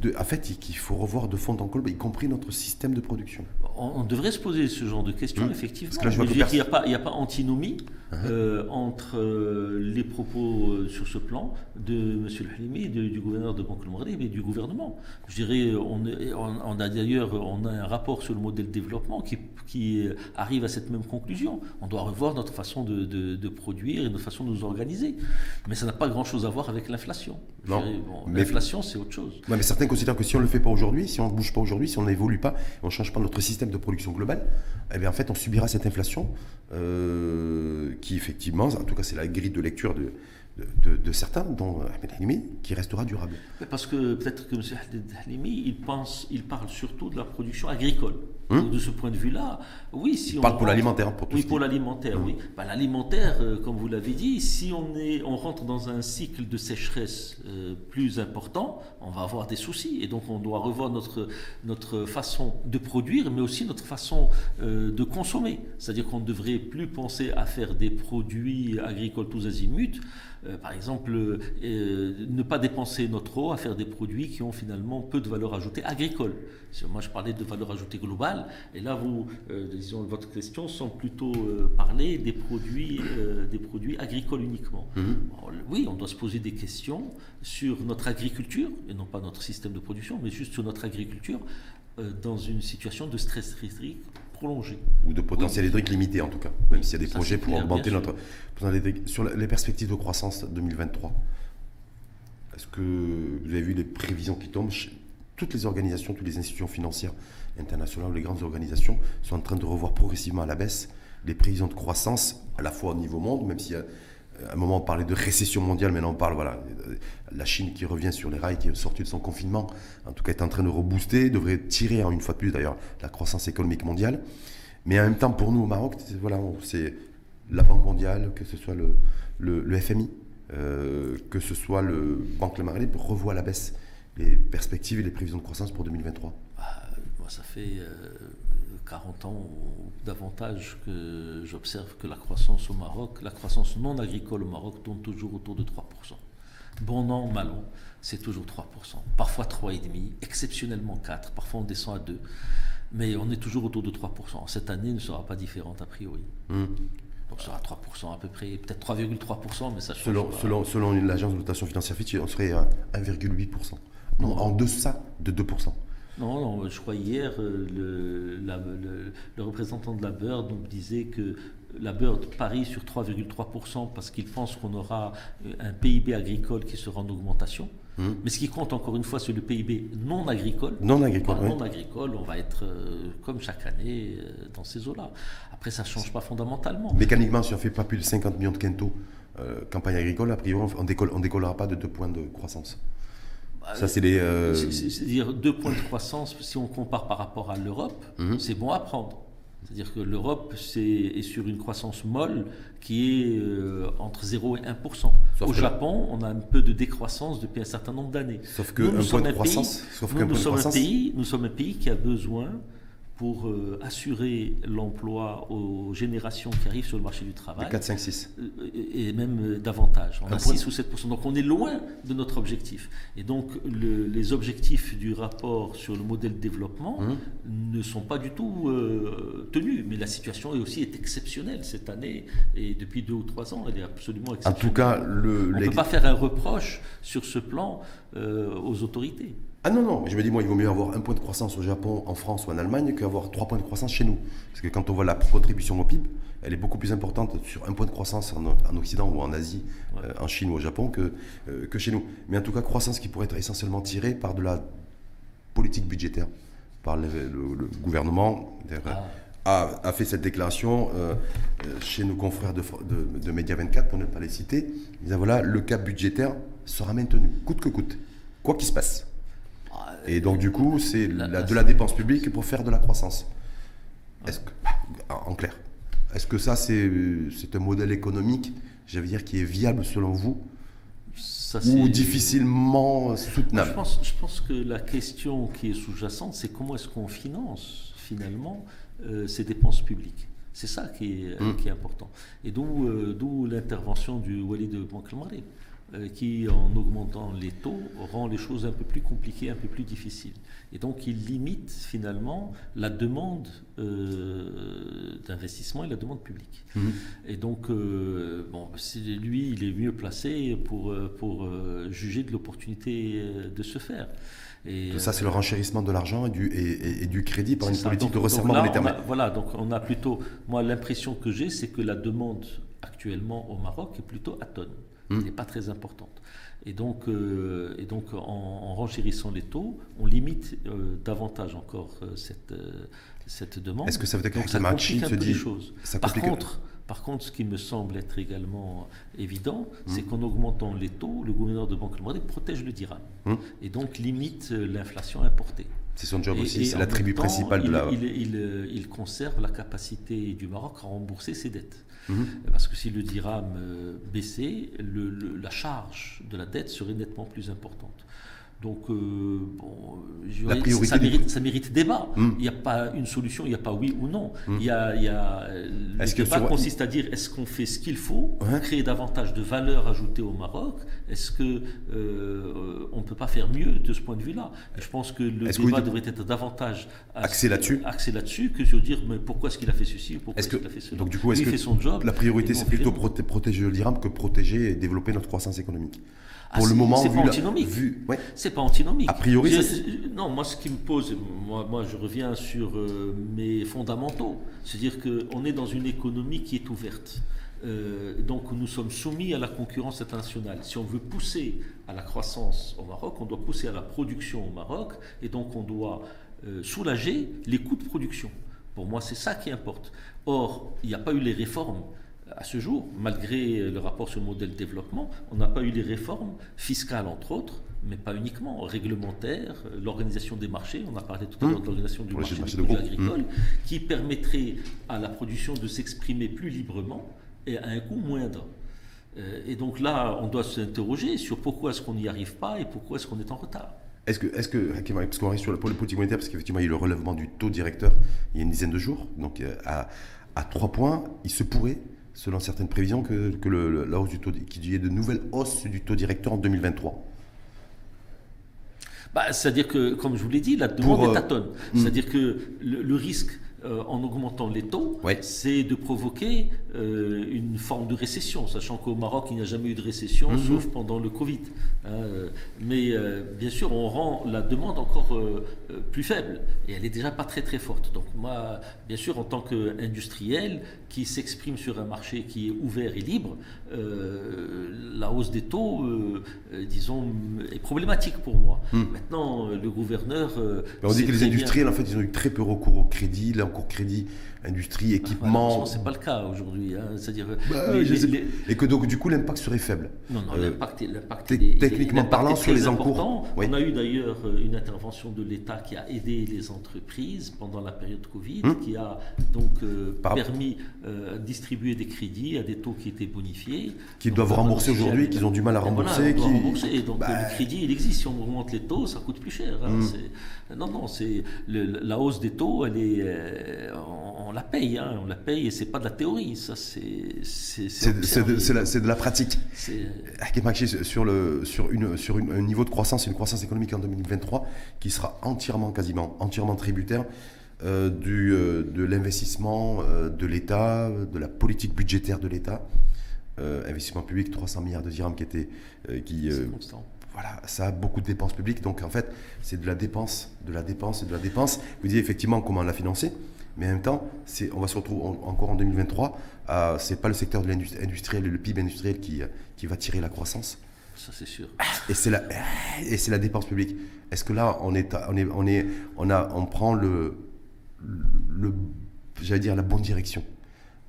de, en fait, qu'il faut revoir de fond en comble, y compris notre système de production. On, devrait se poser ce genre de questions, mmh. effectivement. Parce que il n'y a, pas, a pas antinomie uh-huh. euh, entre euh, les propos euh, sur ce plan de M. Halimi du gouverneur de Banque et du gouvernement. Je dirais, on, on, a d'ailleurs on a un rapport sur le modèle développement qui, qui, arrive à cette même conclusion. On doit revoir notre façon de, de, de produire et notre façon de nous organiser. Mais ça n'a pas grand-chose à voir avec l'inflation. L'inflation, c'est autre chose. mais certains considèrent que si on ne le fait pas aujourd'hui, si on ne bouge pas aujourd'hui, si on n'évolue pas, on ne change pas notre système de production globale, eh bien, en fait, on subira cette inflation euh, qui, effectivement, en tout cas, c'est la grille de lecture de, certains, dont Ahmed Halimi, qui restera durable. Parce que peut-être que M. Halimi, il, pense, il parle surtout de la production agricole. Hum? De ce point de vue-là, oui, si on. parle pour l'alimentaire, pour tout Oui, pour l'alimentaire, hum. oui. Bah, l'alimentaire, euh, comme vous l'avez dit, si on, est, on rentre dans un cycle de sécheresse euh, plus important, on va avoir des soucis. Et donc, on doit revoir notre, notre façon de produire, mais aussi notre façon euh, de consommer. C'est-à-dire qu'on ne devrait plus penser à faire des produits agricoles tous azimuts. Euh, par exemple, euh, ne pas dépenser notre eau à faire des produits qui ont finalement peu de valeur ajoutée agricole. Moi, je parlais de valeur ajoutée globale, et là, vous, euh, disons, votre question semble plutôt parler des produits, des produits agricoles uniquement. Mhm. oui, on doit se poser des questions sur notre agriculture, et non pas notre système de production, mais juste sur notre agriculture dans une situation de stress hydrique ou de potentiel hydrique limité en tout cas, même s'il y a des projets pour augmenter notre potentiel. Sur les perspectives de croissance 2023, est-ce que vous avez vu les prévisions qui tombent Toutes les organisations, toutes les institutions financières internationales, les grandes organisations sont en train de revoir progressivement à la baisse les prévisions de croissance, à la fois au niveau monde, même si à un moment on parlait de récession mondiale, maintenant on parle, voilà, la Chine qui revient sur les rails, qui est sortie de son confinement, en tout cas est en train de rebooster, devrait tirer une fois de plus d'ailleurs la croissance économique mondiale. Mais en même temps, pour nous au Maroc, voilà, c'est la Banque mondiale, que ce soit le, le, FMI, euh, que ce soit le Banque Le Maghreb, revoit à la baisse les perspectives et les prévisions de croissance pour 2023. Ah, moi, ça fait 40 euh, ans ou davantage que j'observe que la croissance au Maroc, la croissance non agricole au Maroc tourne toujours autour de 3%. Bon an, mal an, c'est toujours 3%. Parfois 3,5%, exceptionnellement 4%, parfois on descend à 2%. Mais on est toujours autour de 3%. Cette année ne sera pas différente a priori. Hmm. Donc, sera 3% à peu près, peut-être 3,3%, mais ça change. Selon, selon, selon l'agence de notation financière Fitch, on serait à 1,8%. Non, en deçà de 2%. Non, non, je crois hier, euh, le, le, représentant de la Bird nous disait que la Bird parie sur 3,3% parce qu'il pense qu'on aura euh, un PIB agricole qui sera en augmentation. Hum. Mais ce qui compte encore une fois, c'est le PIB non agricole. Non agricole. Non agricole, on va être euh, comme chaque année dans ces eaux-là. Après, ça ne change pas fondamentalement. Mécaniquement, si on ne fait pas plus de 50 millions de quinto campagne agricole, a priori, on ne décollera pas de deux points de croissance. Ça, c'est les. Euh, c'est-à-dire deux points de croissance, si on compare par rapport à l'Europe, mhm. c'est bon à prendre. C'est-à-dire que l'Europe est, sur une croissance molle qui est euh, entre 0 et 1 Au Japon, on a un peu de décroissance depuis un certain nombre d'années. Sauf que nous, point de croissance. nous, sommes un pays, nous sommes un pays qui a besoin pour euh, assurer l'emploi aux générations qui arrivent sur le marché du travail. 4, 5, 6. Et même euh, davantage. On a 6 ou 7 Donc on est loin de notre objectif. Et donc les objectifs du rapport sur le modèle de développement hum. ne sont pas du tout euh, tenus. Mais la situation est aussi est exceptionnelle cette année. Et depuis 2 ou 3 ans, elle est absolument exceptionnelle. En tout cas, le, on ne peut pas faire un reproche sur ce plan aux autorités. Ah non, non, je me dis, moi, il vaut mieux avoir un point de croissance au Japon, en France ou en Allemagne qu'avoir trois points de croissance chez nous. Parce que quand on voit la contribution au PIB, elle est beaucoup plus importante sur un point de croissance en, Occident ou en Asie, euh, en Chine ou au Japon, que, euh, que chez nous. Mais en tout cas, croissance qui pourrait être essentiellement tirée par de la politique budgétaire, par le, gouvernement. Ah. A, fait cette déclaration euh, chez nos confrères de, de, de Média 24, pour ne pas les citer. Ils disent voilà, le cap budgétaire sera maintenu, coûte que coûte, quoi qu'il se passe. Et donc, du coup, c'est de la dépense publique pour faire de la croissance. Est-ce que, en clair, est-ce que ça, c'est un modèle économique, j'allais dire, qui est viable selon vous ou difficilement soutenable? Je pense, je pense, que la question qui est sous-jacente, c'est comment est-ce qu'on finance finalement euh, ces dépenses publiques? C'est ça qui est, hum. qui est, important. Et d'où euh, l'intervention du Wali de Banque-le-Marais. Euh, qui, en augmentant les taux, rend les choses un peu plus compliquées, un peu plus difficiles. Et donc, il limite finalement la demande euh, d'investissement et la demande publique. Mhm. Et donc, euh, bon, lui, il est mieux placé pour, pour juger de l'opportunité de se faire. Et, ça, c'est le renchérissement de l'argent et du, et, du crédit par une politique de resserrement monétaire. Voilà, donc on a plutôt, moi, l'impression que j'ai, c'est que la demande actuellement au Maroc est plutôt atone. Hmm. n'est pas très importante. Et donc, euh, et donc en, renchérissant les taux, on limite euh, davantage encore euh, cette, cette demande. Est-ce que ça veut dire que ça complique un peu les choses par, contre, par contre, ce qui me semble être également évident, hmm. c'est qu'en augmentant les taux, le gouverneur de Banque Mondiale protège le dirham hmm. et donc limite l'inflation importée. C'est son job aussi, c'est l'attribut principal de la. Il, il, il, conserve la capacité du Maroc à rembourser ses dettes. Mhm. Parce que si le dirham euh, baissait, la charge de la dette serait nettement plus importante. Donc, euh, bon, ça, mérite, ça, mérite, débat. Hmm. Il n'y a pas une solution, il n'y a pas oui ou non. Hmm. Il y a, il y a le débat consiste à dire est-ce qu'on fait ce qu'il faut créer davantage de valeur ajoutée au Maroc? Est-ce que euh, on ne peut pas faire mieux de ce point de vue-là? Je pense que le débat devrait être davantage axé là-dessus, là-dessus que sur dire mais pourquoi est-ce qu'il a fait ceci pourquoi est-ce qu'il a fait cela? Donc du coup, est-ce que fait son job, la priorité c'est plutôt protéger le dirham que protéger et développer notre croissance économique? Ah, pour le moment, c'est pas antinomique. Vu, C'est pas antinomique. A priori, non. Moi, ce qui me pose, moi, moi je reviens sur euh, mes fondamentaux. C'est-à-dire qu'on est dans une économie qui est ouverte. Euh, donc nous sommes soumis à la concurrence internationale. Si on veut pousser à la croissance au Maroc, on doit pousser à la production au Maroc, et donc on doit euh, soulager les coûts de production. Pour moi, c'est ça qui importe. Or, il n'y a pas eu les réformes à ce jour, malgré le rapport sur le modèle développement, on n'a pas eu les réformes fiscales, entre autres, mais pas uniquement, réglementaires, l'organisation des marchés, on a parlé tout à l'heure de mmh. l'organisation du marché, des produits agricoles, mmh. qui permettrait à la production de s'exprimer plus librement et à un coût moindre. Euh, et donc là, on doit s'interroger sur pourquoi est-ce qu'on n'y arrive pas et pourquoi est-ce qu'on est en retard. Est-ce que, est-ce que, parce qu'on arrive sur le pôle politique monétaire, parce qu'effectivement, il y a eu le relèvement du taux directeur il y a une dizaine de jours, donc euh, à, à trois points, il se pourrait selon certaines prévisions, que, que le, la hausse du taux, qu'il y ait de nouvelles hausses du taux directeur en 2023 bah, C'est-à-dire que, comme je vous l'ai dit, la demande est à tonne. Hmm. C'est-à-dire que le risque euh, en augmentant les taux, c'est de provoquer euh, une forme de récession, sachant qu'au Maroc, il n'y a jamais eu de récession, mhm. sauf pendant le Covid. Hein, mais euh, bien sûr, on rend la demande encore plus faible, et elle n'est déjà pas très très forte. Donc moi, bien sûr, en tant qu'industriel qui s'exprime sur un marché qui est ouvert et libre, la hausse des taux, disons, est problématique pour moi. Hmm. Maintenant, le gouverneur... on dit que les industriels, en fait, ils ont eu très peu recours au crédit, cours crédit, industrie, équipement. Ce c'est pas le cas aujourd'hui. Hein. C'est-à-dire, bah, et que donc du coup l'impact serait faible. Non, non, euh, l'impact, est, techniquement parlant sur les encours. On a eu d'ailleurs euh, une intervention de l'État qui a aidé les entreprises pendant la période Covid, hum. qui a donc euh, permis de distribuer des crédits à des taux qui étaient bonifiés. Qu'ils doivent rembourser aujourd'hui, qu'ils ont du mal à rembourser. qui... rembourser. Donc bah le crédit, il existe. Si on augmente les taux, ça coûte plus cher. Hein. Hum. Non, non, c'est la hausse des taux, elle est, euh, on, la paye, hein, on la paye et c'est pas de la théorie, ça c'est c'est de, la pratique. sur le sur une sur un niveau de croissance, une croissance économique en 2023 qui sera entièrement, quasiment entièrement tributaire euh, du euh, de l'investissement de l'État, de la politique budgétaire de l'État. investissement public 300 milliards de dirhams qui était qui voilà, ça a beaucoup de dépenses publiques. Donc en fait, c'est de la dépense, de la dépense et de la dépense. Vous dites effectivement comment la financer, mais en même temps, on va se retrouver encore en 2023. Euh, c'est pas le secteur de l'industrie industriel et le PIB industriel qui, qui va tirer la croissance. Ça, c'est sûr. Et c'est la, et c'est la dépense publique. Est-ce que là, on, est, on, est, on, est, on, a, on prend le, le, j'allais dire, la bonne direction?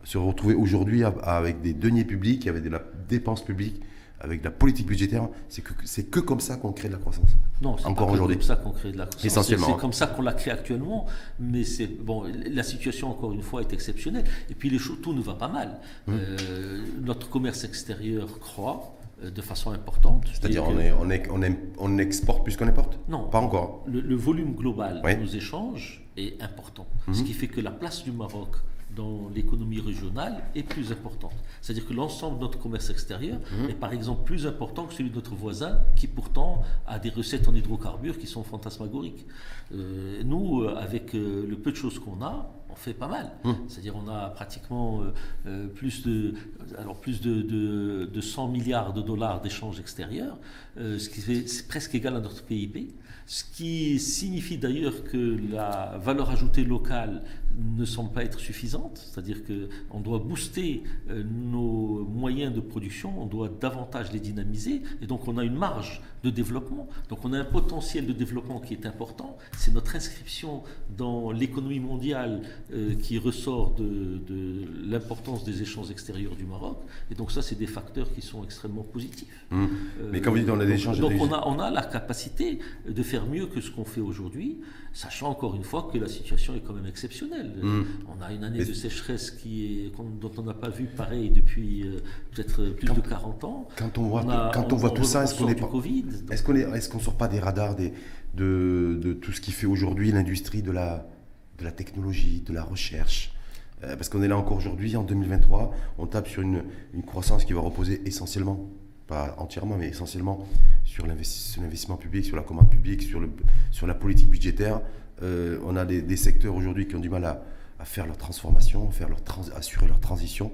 Se retrouver aujourd'hui avec des deniers publics, avec de la dépense publique, avec la politique budgétaire, c'est que, c'est que comme ça qu'on crée de la croissance. Non, c'est encore aujourd'hui. comme ça qu'on crée de la croissance. Essentiellement. C'est, comme ça qu'on la crée actuellement, mais c'est bon. La situation encore une fois est exceptionnelle. Et puis les choses, tout ne va pas mal. Hum. Euh, notre commerce extérieur croît. Euh, de façon importante. C'est-à-dire on, est, on, est, on, on, exporte plus qu'on importe? Non. Pas encore. Le, volume global de nos échanges est important. Ce mhm. qui fait que la place du Maroc dans l'économie régionale est plus importante. C'est-à-dire que l'ensemble de notre commerce extérieur mhm. est par exemple plus important que celui de notre voisin qui pourtant a des recettes en hydrocarbures qui sont fantasmagoriques. Euh, nous, euh, avec le peu de choses qu'on a, on fait pas mal. Hum. C'est-à-dire on a pratiquement euh, euh, plus, de, alors plus de, de, 100 milliards de dollars d'échanges extérieurs, euh, ce qui est presque égal à notre PIB. Ce qui signifie d'ailleurs que la valeur ajoutée locale ne semble pas être suffisante, c'est-à-dire qu'on doit booster nos moyens de production, on doit davantage les dynamiser, et donc on a une marge de développement. Donc on a un potentiel de développement qui est important. C'est notre inscription dans l'économie mondiale euh, qui ressort de, l'importance des échanges extérieurs du Maroc. Et donc ça, c'est des facteurs qui sont extrêmement positifs. Mmh. Mais comme vous dites, on a des échanges... Donc, on, a, on a la capacité de faire mieux que ce qu'on fait aujourd'hui, sachant encore une fois que la situation est quand même exceptionnelle. Mmh. On a une année de sécheresse qui est, dont on n'a pas vu pareil depuis euh, peut-être plus de 40 ans. Quand on voit, quand on, voit tout ça, est-ce qu'on est pas... Est-ce qu'on est, est qu'on sort pas des radars des, de, de tout ce qui fait aujourd'hui l'industrie de la de la technologie, de la recherche? Euh, parce qu'on est là encore aujourd'hui, en 2023, on tape sur une, une, croissance qui va reposer essentiellement, pas entièrement, mais essentiellement sur l'investissement public, sur la commande publique, sur, la politique budgétaire. Euh, on a des, secteurs aujourd'hui qui ont du mal à, à, faire leur transformation, faire leur assurer leur transition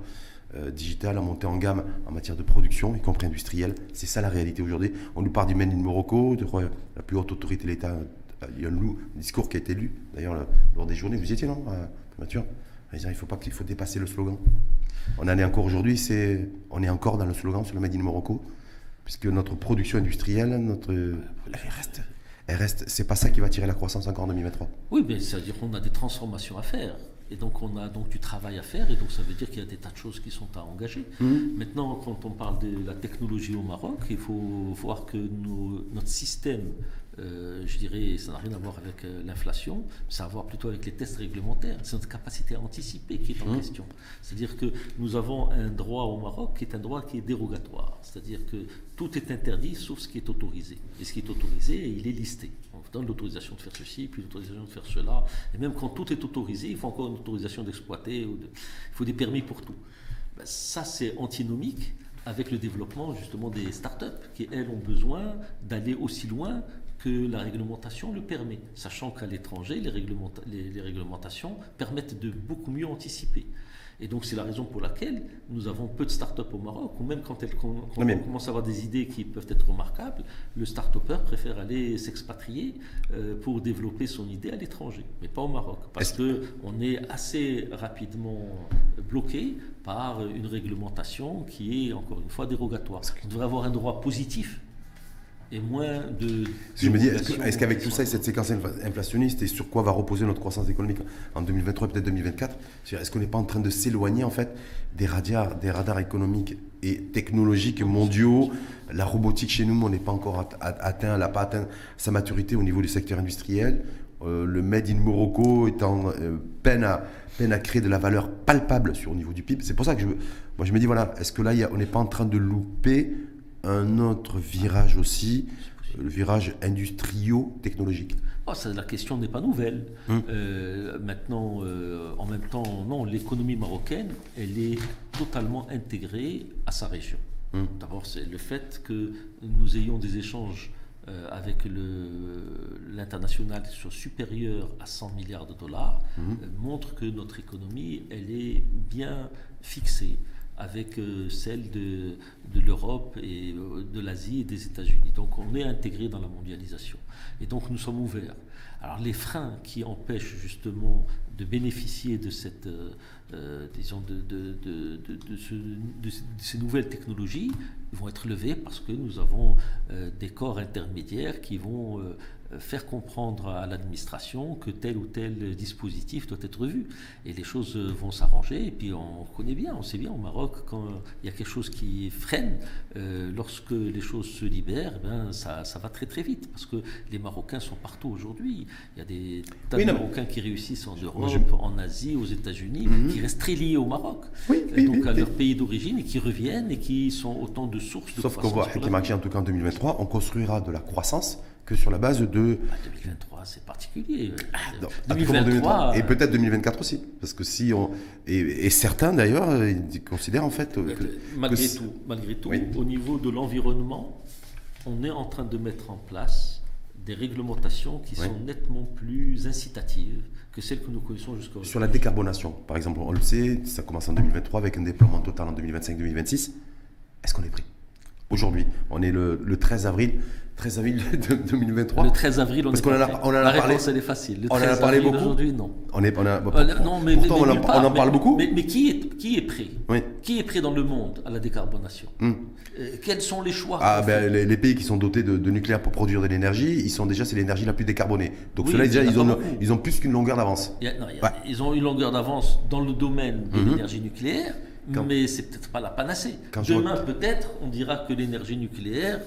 euh, digitale, à monter en gamme en matière de production, y compris industrielle. C'est ça la réalité aujourd'hui. On nous parle du Made in Morocco, de la plus haute autorité de l'État il y a un, discours qui a été lu, d'ailleurs, lors des journées. Vous étiez, non, euh, Mathieu? Il faut pas qu'il faut dépasser le slogan. On en est encore aujourd'hui, c'est, on est encore dans le slogan sur le Made in Morocco, puisque notre production industrielle, notre, elle reste, elle reste. C'est pas ça qui va tirer la croissance encore en 2023. Oui, mais ça veut dire qu'on a des transformations à faire. Et donc on a donc du travail à faire, et donc ça veut dire qu'il y a des tas de choses qui sont à engager. Mmh. Maintenant, quand on parle de la technologie au Maroc, il faut voir que notre système euh, je dirais, ça n'a rien à voir avec euh, l'inflation, ça a à voir plutôt avec les tests réglementaires. C'est notre capacité à anticiper qui est en mmh. question. C'est-à-dire que nous avons un droit au Maroc qui est un droit qui est dérogatoire. C'est-à-dire que tout est interdit sauf ce qui est autorisé. Et ce qui est autorisé, il est listé. On vous donne l'autorisation de faire ceci, puis l'autorisation de faire cela. Et même quand tout est autorisé, il faut encore une autorisation d'exploiter. Il faut des permis pour tout. Ben, ça, c'est antinomique avec le développement justement des startups qui, elles, ont besoin d'aller aussi loin que la réglementation le permet, sachant qu'à l'étranger, les, les, réglementations permettent de beaucoup mieux anticiper. Et donc c'est la raison pour laquelle nous avons peu de start-up au Maroc, ou même quand, elles, on commence à avoir des idées qui peuvent être remarquables, le start-upper préfère aller s'expatrier euh, pour développer son idée à l'étranger, mais pas au Maroc, parce qu'on est assez rapidement bloqué par une réglementation qui est, encore une fois, dérogatoire. On devrait avoir un droit positif et moins de. Je me dis, est-ce qu'avec tout ça et cette séquence inflationniste, et sur quoi va reposer notre croissance économique en 2023 et peut-être 2024, est-ce qu'on n'est pas en train de s'éloigner en fait des radars, des radars économiques et technologiques mondiaux? La robotique chez nous, on n'est pas encore atteint, elle n'a pas atteint sa maturité au niveau du secteur industriel. Euh, le Made in Morocco étant euh, peine, à, peine à créer de la valeur palpable sur au niveau du PIB. C'est pour ça que je, moi je me dis, voilà, est-ce que là, on n'est pas en train de louper un autre virage aussi, le virage industrio-technologique oh, La question n'est pas nouvelle. Hum. Euh, maintenant, euh, en même temps, non, l'économie marocaine, elle est totalement intégrée à sa région. Hum. D'abord, c'est le fait que nous ayons des échanges euh, avec l'international qui sont supérieurs à 100 milliards de dollars, hum. montre que notre économie, elle est bien fixée. Avec euh, celle de, l'Europe et euh, de l'Asie et des États-Unis. Donc on est intégré dans la mondialisation. Et donc nous sommes ouverts. Alors les freins qui empêchent justement de bénéficier de cette, euh, disons, de, de, de, de ce- de ces nouvelles technologies vont être levés parce que nous avons des corps intermédiaires qui vont faire comprendre à l'administration que tel ou tel dispositif doit être revu. Et les choses vont s'arranger. Et puis on connaît bien, on sait bien au Maroc, quand il y a quelque chose qui freine, euh, lorsque les choses se libèrent, eh ben, ça, ça va très très vite. Parce que les Marocains sont partout aujourd'hui. Il y a des tas Oui, de non. Marocains qui réussissent en Europe, je- en Asie, aux États-Unis, Mhm. qui restent très liés au Maroc. Oui, Et oui, donc oui, à oui. leur pays d'origine et qui reviennent et qui sont autant de sources de Sauf qu'on croissance. voit, en tout cas en 2023, on construira de la croissance que sur la base de. Bah, 2023, c'est particulier. Non, à tout moment 2023, Et peut-être 2024 aussi. Parce que si on. Et, et certains d'ailleurs, euh, considèrent en fait. euh, que- malgré que tout, malgré tout Oui. au niveau de l'environnement, on est en train de mettre en place des réglementations qui Oui. sont nettement plus incitatives que celles que nous connaissons jusqu'à. Sur la décarbonation, par exemple, on le sait, ça commence en 2023 avec un déploiement total en 2025-2026. Est-ce qu'on est prêt? Aujourd'hui, on est le, le 13 avril, 13 avril de 2023. Le 13 avril, on Parce qu'on en a- on en a La parlé- réponse, elle est facile. Le on en a 13 parlé avril beaucoup aujourd'hui, non. On est, on a- Euh, non, mais, pourtant, mais on, en, nulle part, on en mais- parle beaucoup. Mais, qui, est, qui est prêt? Oui. Qui est prêt dans le monde à la décarbonation? Hmm. Euh, Quels sont les choix Ah, ben, les, les pays qui sont dotés de, de nucléaire pour produire de l'énergie, ils sont déjà, c'est l'énergie la plus décarbonée. Donc Oui, mais déjà, ils ont, ils ont plus qu'une longueur d'avance. Ouais. Ils ont une longueur d'avance dans le domaine de Mhm. l'énergie nucléaire, Quand- mais c'est peut-être pas la panacée. Quand je Demain, peut-être, on dira que l'énergie nucléaire,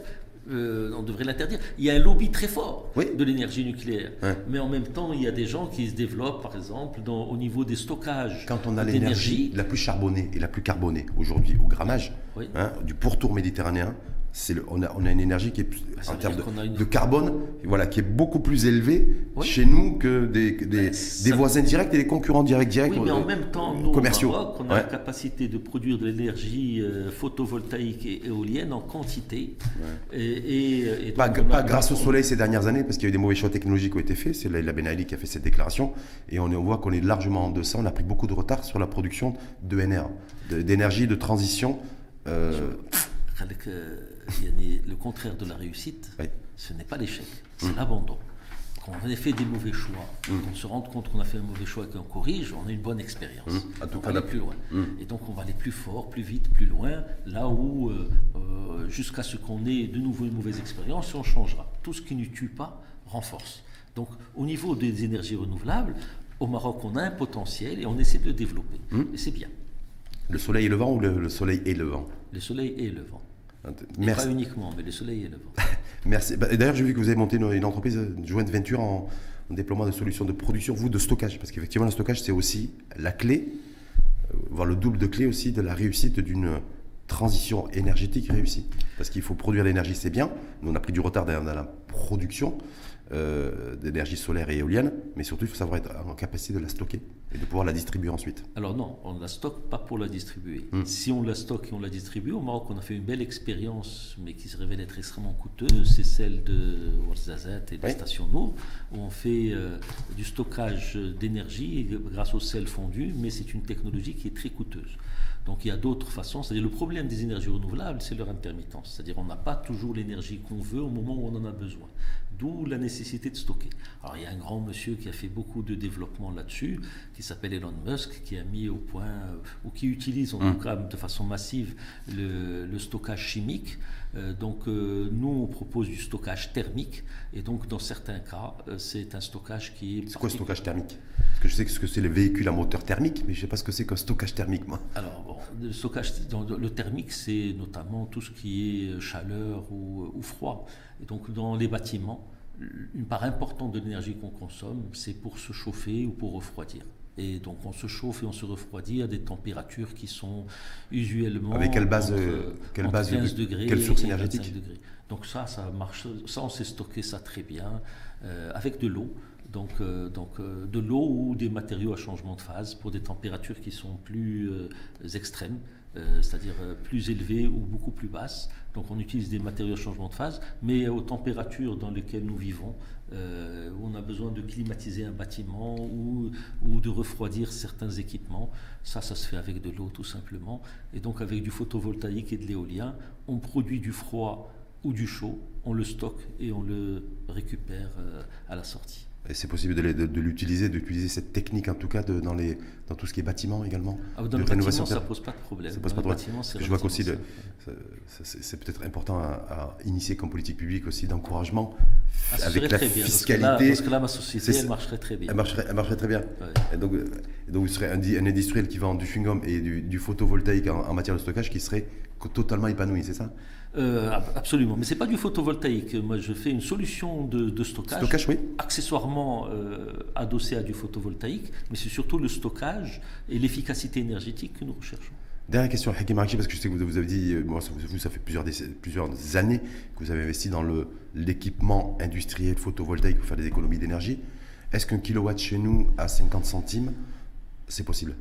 euh, on devrait l'interdire. Il y a un lobby très fort Oui. de l'énergie nucléaire, Ouais. mais en même temps, il y a des gens qui se développent, par exemple, dans- au niveau des stockages Quand on a d'énergie. l'énergie la plus charbonnée et la plus carbonée aujourd'hui au grammage, Oui. hein, du pourtour méditerranéen, le- on, a, on a une énergie qui est Bah, en termes de, une- de carbone, voilà, qui est beaucoup plus élevée Oui. chez nous que des, des, voisins directs et des concurrents directs directs Oui, mais en euh, même temps, nous, commerciaux. au Maroc, on a Ouais. la capacité de produire de l'énergie euh, photovoltaïque et éolienne en quantité. Et, et- et Pas, donc, a- grâce au soleil ces dernières années, parce qu'il y a eu des mauvais choix technologiques qui ont été faits. C'est Laila Ben Ali qui a fait cette déclaration. Et on, voit qu'on est largement en deçà. On a pris beaucoup de retard sur la production de- d'énergie de transition. euh, Le contraire de la réussite, Oui. ce n'est pas l'échec, c'est l'abandon. Quand on a fait des mauvais choix, Mm. qu'on se rende compte qu'on a fait un mauvais choix et qu'on corrige, on a une bonne expérience. Mm. En tout on va aller plus loin. Mm. Et donc on va aller plus fort, plus vite, plus loin, là où, euh, euh, jusqu'à ce qu'on ait de nouveau une mauvaise expérience, on changera. Tout ce qui ne tue pas renforce. Donc au niveau des énergies renouvelables, au Maroc, on a un potentiel et on essaie de le développer. Mm. Et c'est bien. le soleil et le vent ou le, le soleil et le vent? Le soleil et le vent. Et Merci. pas uniquement, mais le soleil et le vent. Merci. Bah, D'ailleurs, j'ai vu que vous avez monté une, une entreprise, une joint venture en, en déploiement de solutions de production, vous, de stockage. Parce qu'effectivement, le stockage, c'est aussi la clé, euh, voire le double de clé aussi de la réussite d'une transition énergétique réussie. Parce qu'il faut produire l'énergie, c'est bien. Nous, on a pris du retard dans la production euh, d'énergie solaire et éolienne, mais surtout, il faut savoir être en capacité de la stocker et de pouvoir la distribuer ensuite. Alors non, on ne la stocke pas pour la distribuer. Hmm. Si on la stocke et on la distribue, au Maroc, on a fait une belle expérience, mais qui se révèle être extrêmement coûteuse. C'est celle de Ouarzazate et des Oui. stations Nour, où on fait euh, du stockage d'énergie grâce au sel fondu, mais c'est une technologie qui est très coûteuse. Donc il y a d'autres façons. C'est-à-dire le problème des énergies renouvelables, c'est leur intermittence. C'est-à-dire on n'a pas toujours l'énergie qu'on veut au moment où on en a besoin. D'où la nécessité de stocker. Alors il y a un grand monsieur qui a fait beaucoup de développement là-dessus, qui s'appelle Elon Musk, qui a mis au point, euh, ou qui utilise en Mm. tout cas de façon massive le, le stockage chimique. Euh, donc euh, nous, on propose du stockage thermique, et donc dans certains cas, euh, c'est un stockage qui est... C'est quoi le stockage thermique? Parce que je sais ce que c'est les véhicules à moteur thermique, mais je ne sais pas ce que c'est qu'un stockage thermique, moi. Alors, bon, le stockage, dans le thermique, c'est notamment tout ce qui est chaleur ou, ou froid. Et donc, dans les bâtiments, une part importante de l'énergie qu'on consomme, c'est pour se chauffer ou pour refroidir. Et donc, on se chauffe et on se refroidit à des températures qui sont usuellement. Avec quelle base, entre- euh, quelle entre base de- 15 degrés quelle source et énergétique? 25 degrés. Donc, ça, ça marche. Ça, on sait stocker ça très bien euh, avec de l'eau. Donc, euh, donc euh, de l'eau ou des matériaux à changement de phase pour des températures qui sont plus euh, extrêmes. c'est-à-dire plus élevées ou beaucoup plus basses. Donc on utilise des matériaux de changement de phase, mais aux températures dans lesquelles nous vivons, où on a besoin de climatiser un bâtiment ou, ou de refroidir certains équipements. Ça, ça se fait avec de l'eau tout simplement. Et donc avec du photovoltaïque et de l'éolien, on produit du froid ou du chaud, on le stocke et on le récupère à la sortie. Et c'est possible de, de- de l'utiliser, d'utiliser cette technique en tout cas de- dans, les, dans tout ce qui est bâtiment également Ah, dans de le rénovation bâtiment, ça pose pas de problème. Ça pose Dans pas de problème. Je vois qu'aussi, c'est peut-être important à, à initier comme politique publique aussi d'encouragement Ah, avec la très bien, parce que fiscalité. là- Parce que là, ma société, elle marcherait très bien. Elle marcherait, elle marcherait très bien. Ouais. Et donc, euh, et donc, vous serez un, un industriel qui vend du chewing-gum et du, du photovoltaïque en, en matière de stockage qui serait totalement épanoui, c'est ça? Euh, ab- absolument, mais c'est pas du photovoltaïque. Moi, je fais une solution de, de stockage, Stockage, oui. accessoirement euh, adossée à du photovoltaïque, mais c'est surtout le stockage et l'efficacité énergétique que nous recherchons. Dernière question, Hakim Araki, parce que je sais que vous, avez dit, euh, moi, ça, vous, ça fait plusieurs, plusieurs années que vous avez investi dans l'équipement industriel photovoltaïque pour faire des économies d'énergie. Est-ce qu'un kilowatt chez nous à 50 centimes, c'est possible?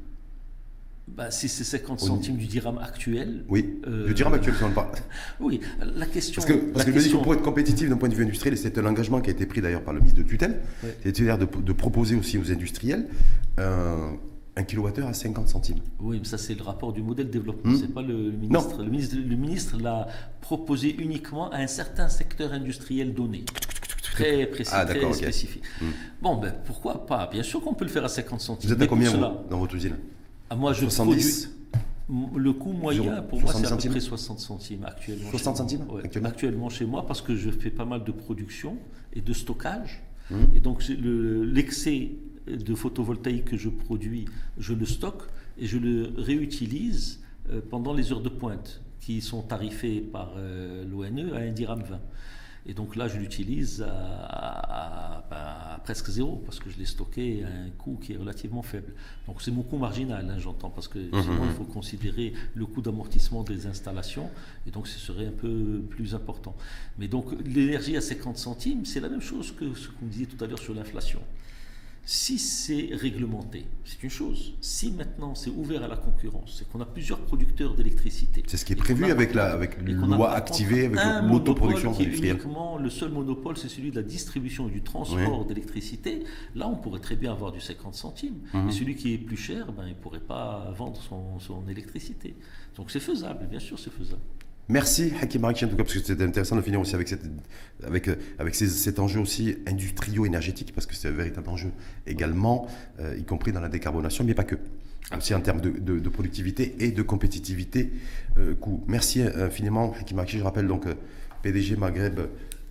Bah, si c'est 50 On- centimes du dirham actuel, Oui. Euh, Le dirham actuel, si on le parle. oui, la question. Parce que, parce que je me dis question- que pour être compétitif d'un point de vue industriel, et c'est un engagement qui a été pris d'ailleurs par le ministre de tutelle, c'est-à-dire de, de proposer aussi aux industriels un, un kilowattheure à 50 centimes. Oui, mais ça c'est le rapport du modèle développement, Hmm. c'est pas le, le ministre. Le ministre, le ministre l'a proposé uniquement à un certain secteur industriel donné. Très précis, Ah, très d'accord, ok. spécifique. Hmm. Bon, ben pourquoi pas? Bien sûr qu'on peut le faire à 50 centimes. Vous êtes à combien vous, dans votre usine? Ah, moi, je 70 produis- Le coût moyen, pour moi, c'est 70 à peu près 60 centimes actuellement. 60 chez moi. centimes Ouais, actuellement actuellement chez moi, parce que je fais pas mal de production et de stockage. Mhm. Et donc, le- l'excès de photovoltaïque que je produis, je le stocke et je le réutilise euh, pendant les heures de pointe qui sont tarifées par euh, l'ONE à 1 dirham 20. Et donc là, je l'utilise à, à- à- à presque zéro parce que je l'ai stocké à un coût qui est relativement faible. Donc c'est mon coût marginal, hein, j'entends, parce que sinon il faut considérer le coût d'amortissement des installations et donc ce serait un peu plus important. Mais donc l'énergie à 50 centimes, c'est la même chose que ce qu'on disait tout à l'heure sur l'inflation. Si c'est réglementé, c'est une chose. Si maintenant c'est ouvert à la concurrence, c'est qu'on a plusieurs producteurs d'électricité. C'est ce qui est prévu avec la avec loi activée, avec l'autoproduction industrielle. le seul monopole, c'est celui de la distribution et du transport Oui. d'électricité. Là, on pourrait très bien avoir du 50 centimes. Mais celui qui est plus cher, ben, il ne pourrait pas vendre son, son électricité. Donc c'est faisable, bien sûr, c'est faisable. Merci Hakim Araki en tout cas parce que c'était intéressant de finir aussi avec, cette, avec, euh, avec ces- cet enjeu aussi industrio-énergétique parce que c'est un véritable enjeu également, euh, y compris dans la décarbonation, mais pas que. Aussi en termes de, de- de productivité et de compétitivité euh, coût. Merci infiniment Hakim Araki. Je rappelle donc euh, PDG Maghreb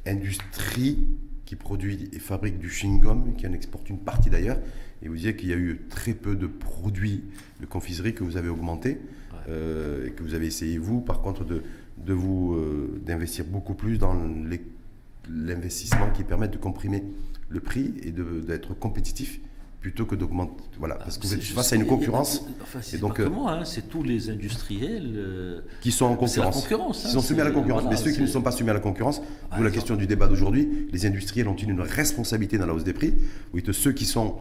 Industrie qui produit et fabrique du chewing-gum, qui en exporte une partie d'ailleurs. Et vous disiez qu'il y a eu très peu de produits de confiserie que vous avez augmenté euh, et que vous avez essayé vous, par contre, de, de vous euh, d'investir beaucoup plus dans l'investissement qui permet de comprimer le prix et d'être compétitif plutôt que d'augmenter. Voilà, parce que vous êtes face à une concurrence Enfin, et donc, euh, hein, c'est tous les industriels. euh, qui sont en C'est la concurrence. concurrence, hein, Ils sont soumis à la concurrence. voilà, Mais ceux qui ne sont pas soumis à la concurrence, Par d'où la question du débat d'aujourd'hui, les industriels ont-ils une responsabilité dans la hausse des prix Oui, de ceux qui sont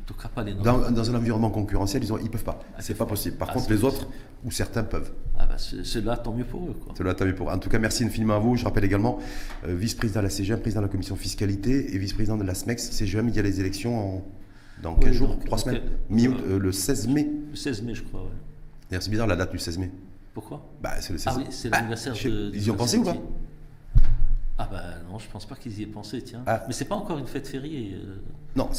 en tout cas, pas les dans, dans un environnement concurrentiel, ils ne peuvent pas. Ah, C'est pas possible. Par Ah, contre, les possible. autres, ou certains peuvent. Ah bah, c'est- ceux-là, tant mieux pour eux. Quoi. C'est le tamis pour. En tout cas, merci infiniment à vous. Je rappelle également euh, vice-président de la CGM, président de la commission fiscalité et vice-président de la SMEX. CGM, il y a les élections en- dans 15 Oui, jours, donc, 3 donc, semaines. euh, euh, le 16 mai. Le 16 mai, je crois. ouais. D'ailleurs, c'est bizarre la date du 16 mai. Pourquoi? Bah, c'est le 16 Ah oui, c'est Bah, l'anniversaire sais- de. Ils y ont pensé ou pas. Ah bah non, je pense pas qu'ils y aient pensé, tiens. Ah. Mais c'est pas encore une fête fériée. euh. Non, c'est pas